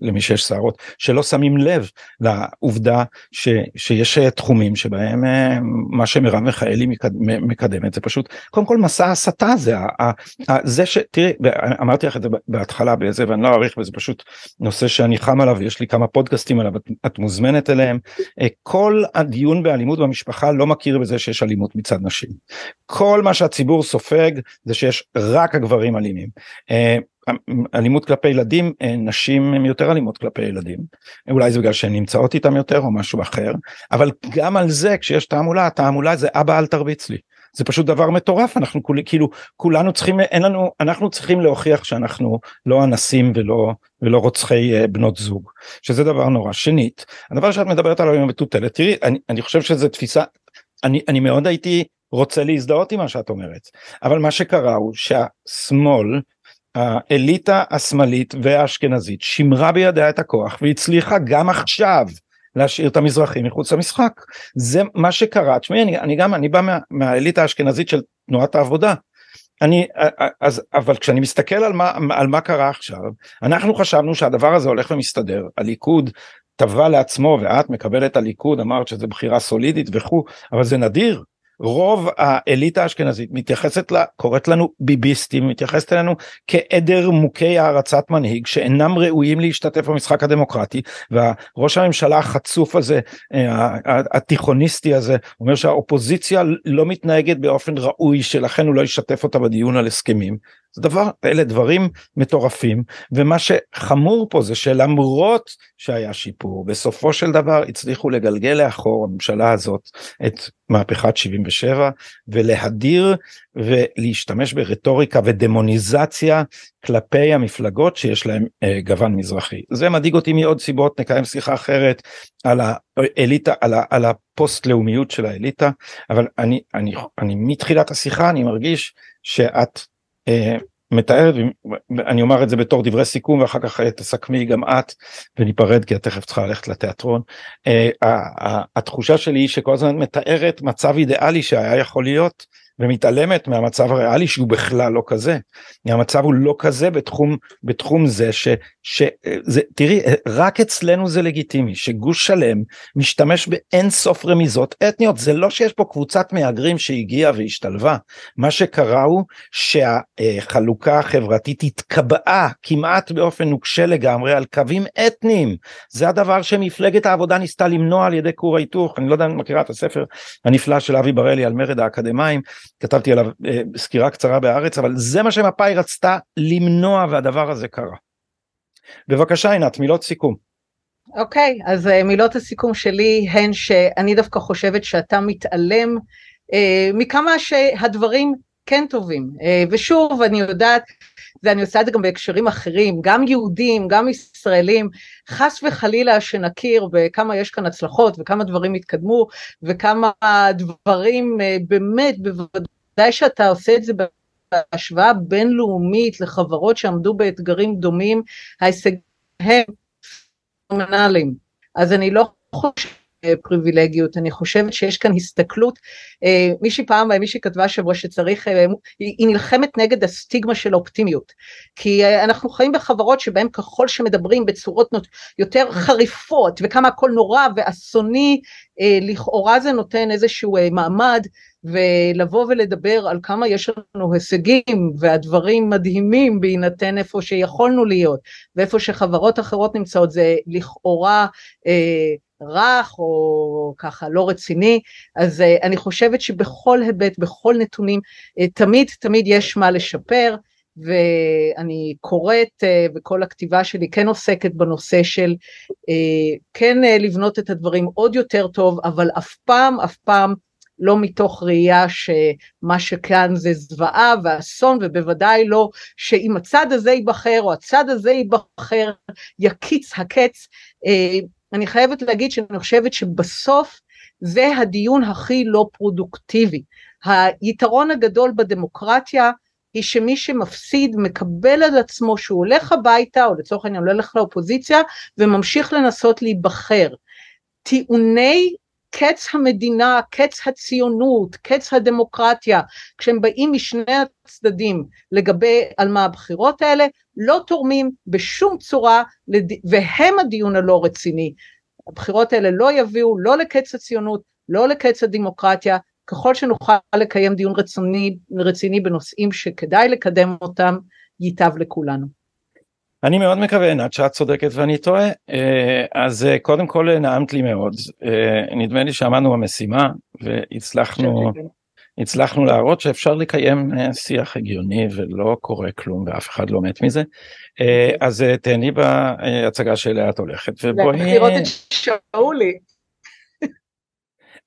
למי שיש שערות שלא שמים לב לעובדה ש, שיש אה, תחומים שבהם אה, מה שמרב מיכאלי מקדמת זה פשוט קודם כל מסע הסתה זה זה שתראי אמרתי לך את זה בהתחלה בזה ואני לא אאריך וזה פשוט נושא שאני חם עליו יש לי כמה פודקאסטים עליו את מוזמנת אליהם. אה, כל הדיון באלימות במשפחה לא מכיר בזה שיש אלימות מצד נשים. כל מה שהציבור סופג זה שיש רק הגברים אלימים. אה, אלימות כלפי ילדים אה, נשים הן יותר אלימות כלפי ילדים. אולי זה בגלל שהן נמצאות איתם יותר או משהו אחר. אבל גם על זה כשיש תעמולה התעמולה זה אבא אל תרביץ לי זה פשוט דבר מטורף אנחנו כול, כאילו כולנו צריכים אין לנו אנחנו צריכים להוכיח שאנחנו לא אנסים ולא ולא רוצחי אה, בנות זוג שזה דבר נורא. שנית הדבר שאת מדברת עליו עם המטוטלת תראי אני, אני חושב שזה תפיסה אני, אני מאוד הייתי רוצה להזדהות עם מה שאת אומרת אבל מה שקרה הוא שהשמאל האליטה השמאלית והאשכנזית שימרה בידיה את הכוח והצליחה גם עכשיו להשאיר את המזרחים מחוץ למשחק. זה מה שקרה. תשמעי אני, אני גם אני בא מה, מהאליטה האשכנזית של תנועת העבודה. אני אז אבל כשאני מסתכל על מה על מה קרה עכשיו אנחנו חשבנו שהדבר הזה הולך ומסתדר. הליכוד טבע לעצמו ואת מקבלת הליכוד אמרת שזה בחירה סולידית וכו' אבל זה נדיר רוב האליטה האשכנזית מתייחסת לה, קוראת לנו ביביסטים, מתייחסת אלינו כעדר מוכי הערצת מנהיג שאינם ראויים להשתתף במשחק הדמוקרטי והראש הממשלה החצוף הזה, אה, התיכוניסטי הזה, אומר שהאופוזיציה לא מתנהגת באופן ראוי שלכן הוא לא ישתף אותה בדיון על הסכמים. זה דבר, אלה דברים מטורפים ומה שחמור פה זה שלמרות שהיה שיפור בסופו של דבר הצליחו לגלגל לאחור הממשלה הזאת את מהפכת 77 ולהדיר ולהשתמש ברטוריקה ודמוניזציה כלפי המפלגות שיש להם אה, גוון מזרחי. זה מדאיג אותי מעוד סיבות נקיים שיחה אחרת על האליטה על, ה, על הפוסט לאומיות של האליטה אבל אני אני אני מתחילת השיחה אני מרגיש שאת מתארת אני אומר את זה בתור דברי סיכום ואחר כך אה, תסכמי גם את וניפרד כי את תכף צריכה ללכת לתיאטרון. אה, התחושה שלי היא שכל הזמן מתארת מצב אידיאלי שהיה יכול להיות ומתעלמת מהמצב הריאלי שהוא בכלל לא כזה. המצב הוא לא כזה בתחום בתחום זה ש... שזה תראי רק אצלנו זה לגיטימי שגוש שלם משתמש באין סוף רמיזות אתניות. זה לא שיש פה קבוצת מהגרים שהגיעה והשתלבה. מה שקרה הוא שהחלוקה החברתית התקבעה כמעט באופן נוקשה לגמרי על קווים אתניים. זה הדבר שמפלגת העבודה ניסתה למנוע על ידי כור ההיתוך. אני לא יודע אם מכירה את הספר הנפלא של אבי בראלי על מרד האקדמאים כתבתי עליו אה, סקירה קצרה בהארץ אבל זה מה שמפא"י רצתה למנוע והדבר הזה קרה. בבקשה עינת מילות סיכום. אוקיי okay, אז uh, מילות הסיכום שלי הן שאני דווקא חושבת שאתה מתעלם uh, מכמה שהדברים כן טובים uh, ושוב אני יודעת ואני עושה את זה גם בהקשרים אחרים, גם יהודים, גם ישראלים, חס וחלילה שנכיר בכמה יש כאן הצלחות וכמה דברים התקדמו וכמה דברים באמת בוודאי שאתה עושה את זה בהשוואה בינלאומית לחברות שעמדו באתגרים דומים, ההישגים הם פנומנליים. אז אני לא חושבת פריבילגיות, אני חושבת שיש כאן הסתכלות, אה, מישהי פעם, מישהי כתבה שבוע שצריך, אה, היא נלחמת נגד הסטיגמה של האופטימיות, כי אה, אנחנו חיים בחברות שבהן ככל שמדברים בצורות יותר חריפות וכמה הכל נורא ואסוני, לכאורה זה נותן איזשהו מעמד ולבוא ולדבר על כמה יש לנו הישגים והדברים מדהימים בהינתן איפה שיכולנו להיות ואיפה שחברות אחרות נמצאות זה לכאורה אה, רך או ככה לא רציני, אז uh, אני חושבת שבכל היבט, בכל נתונים, uh, תמיד תמיד יש מה לשפר, ואני קוראת, uh, וכל הכתיבה שלי כן עוסקת בנושא של כן לבנות את הדברים עוד יותר טוב, אבל אף פעם, אף פעם, לא מתוך ראייה שמה שכאן זה זוועה ואסון ובוודאי לא שאם הצד הזה ייבחר או הצד הזה ייבחר יקיץ הקץ אני חייבת להגיד שאני חושבת שבסוף זה הדיון הכי לא פרודוקטיבי. היתרון הגדול בדמוקרטיה היא שמי שמפסיד מקבל על עצמו שהוא הולך הביתה, או לצורך העניין הולך לאופוזיציה, וממשיך לנסות להיבחר. טיעוני קץ המדינה, קץ הציונות, קץ הדמוקרטיה, כשהם באים משני הצדדים לגבי על מה הבחירות האלה, לא תורמים בשום צורה, והם הדיון הלא רציני. הבחירות האלה לא יביאו לא לקץ הציונות, לא לקץ הדמוקרטיה, ככל שנוכל לקיים דיון רציני, רציני בנושאים שכדאי לקדם אותם, ייטב לכולנו. אני מאוד מקווה עינת שאת צודקת ואני טועה. אה, אז אה, קודם כל נעמת לי מאוד. אה, נדמה לי שעמדנו במשימה והצלחנו הצלחנו להראות שאפשר לקיים שיח הגיוני ולא קורה כלום ואף אחד לא מת מזה. אז תהני בהצגה שאליה את הולכת ובואי... לראות את שאולי.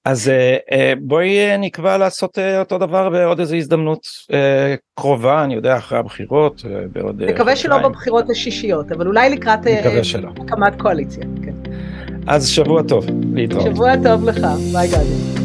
אז אה, אה, בואי אה, נקבע לעשות אותו דבר בעוד איזו הזדמנות קרובה, אני יודע, אחרי הבחירות, בעוד... נקווה שלא בבחירות השישיות, אבל אולי לקראת הקמת קואליציה. כן. אז שבוע טוב, להתראות. שבוע טוב לך, ביי גדי.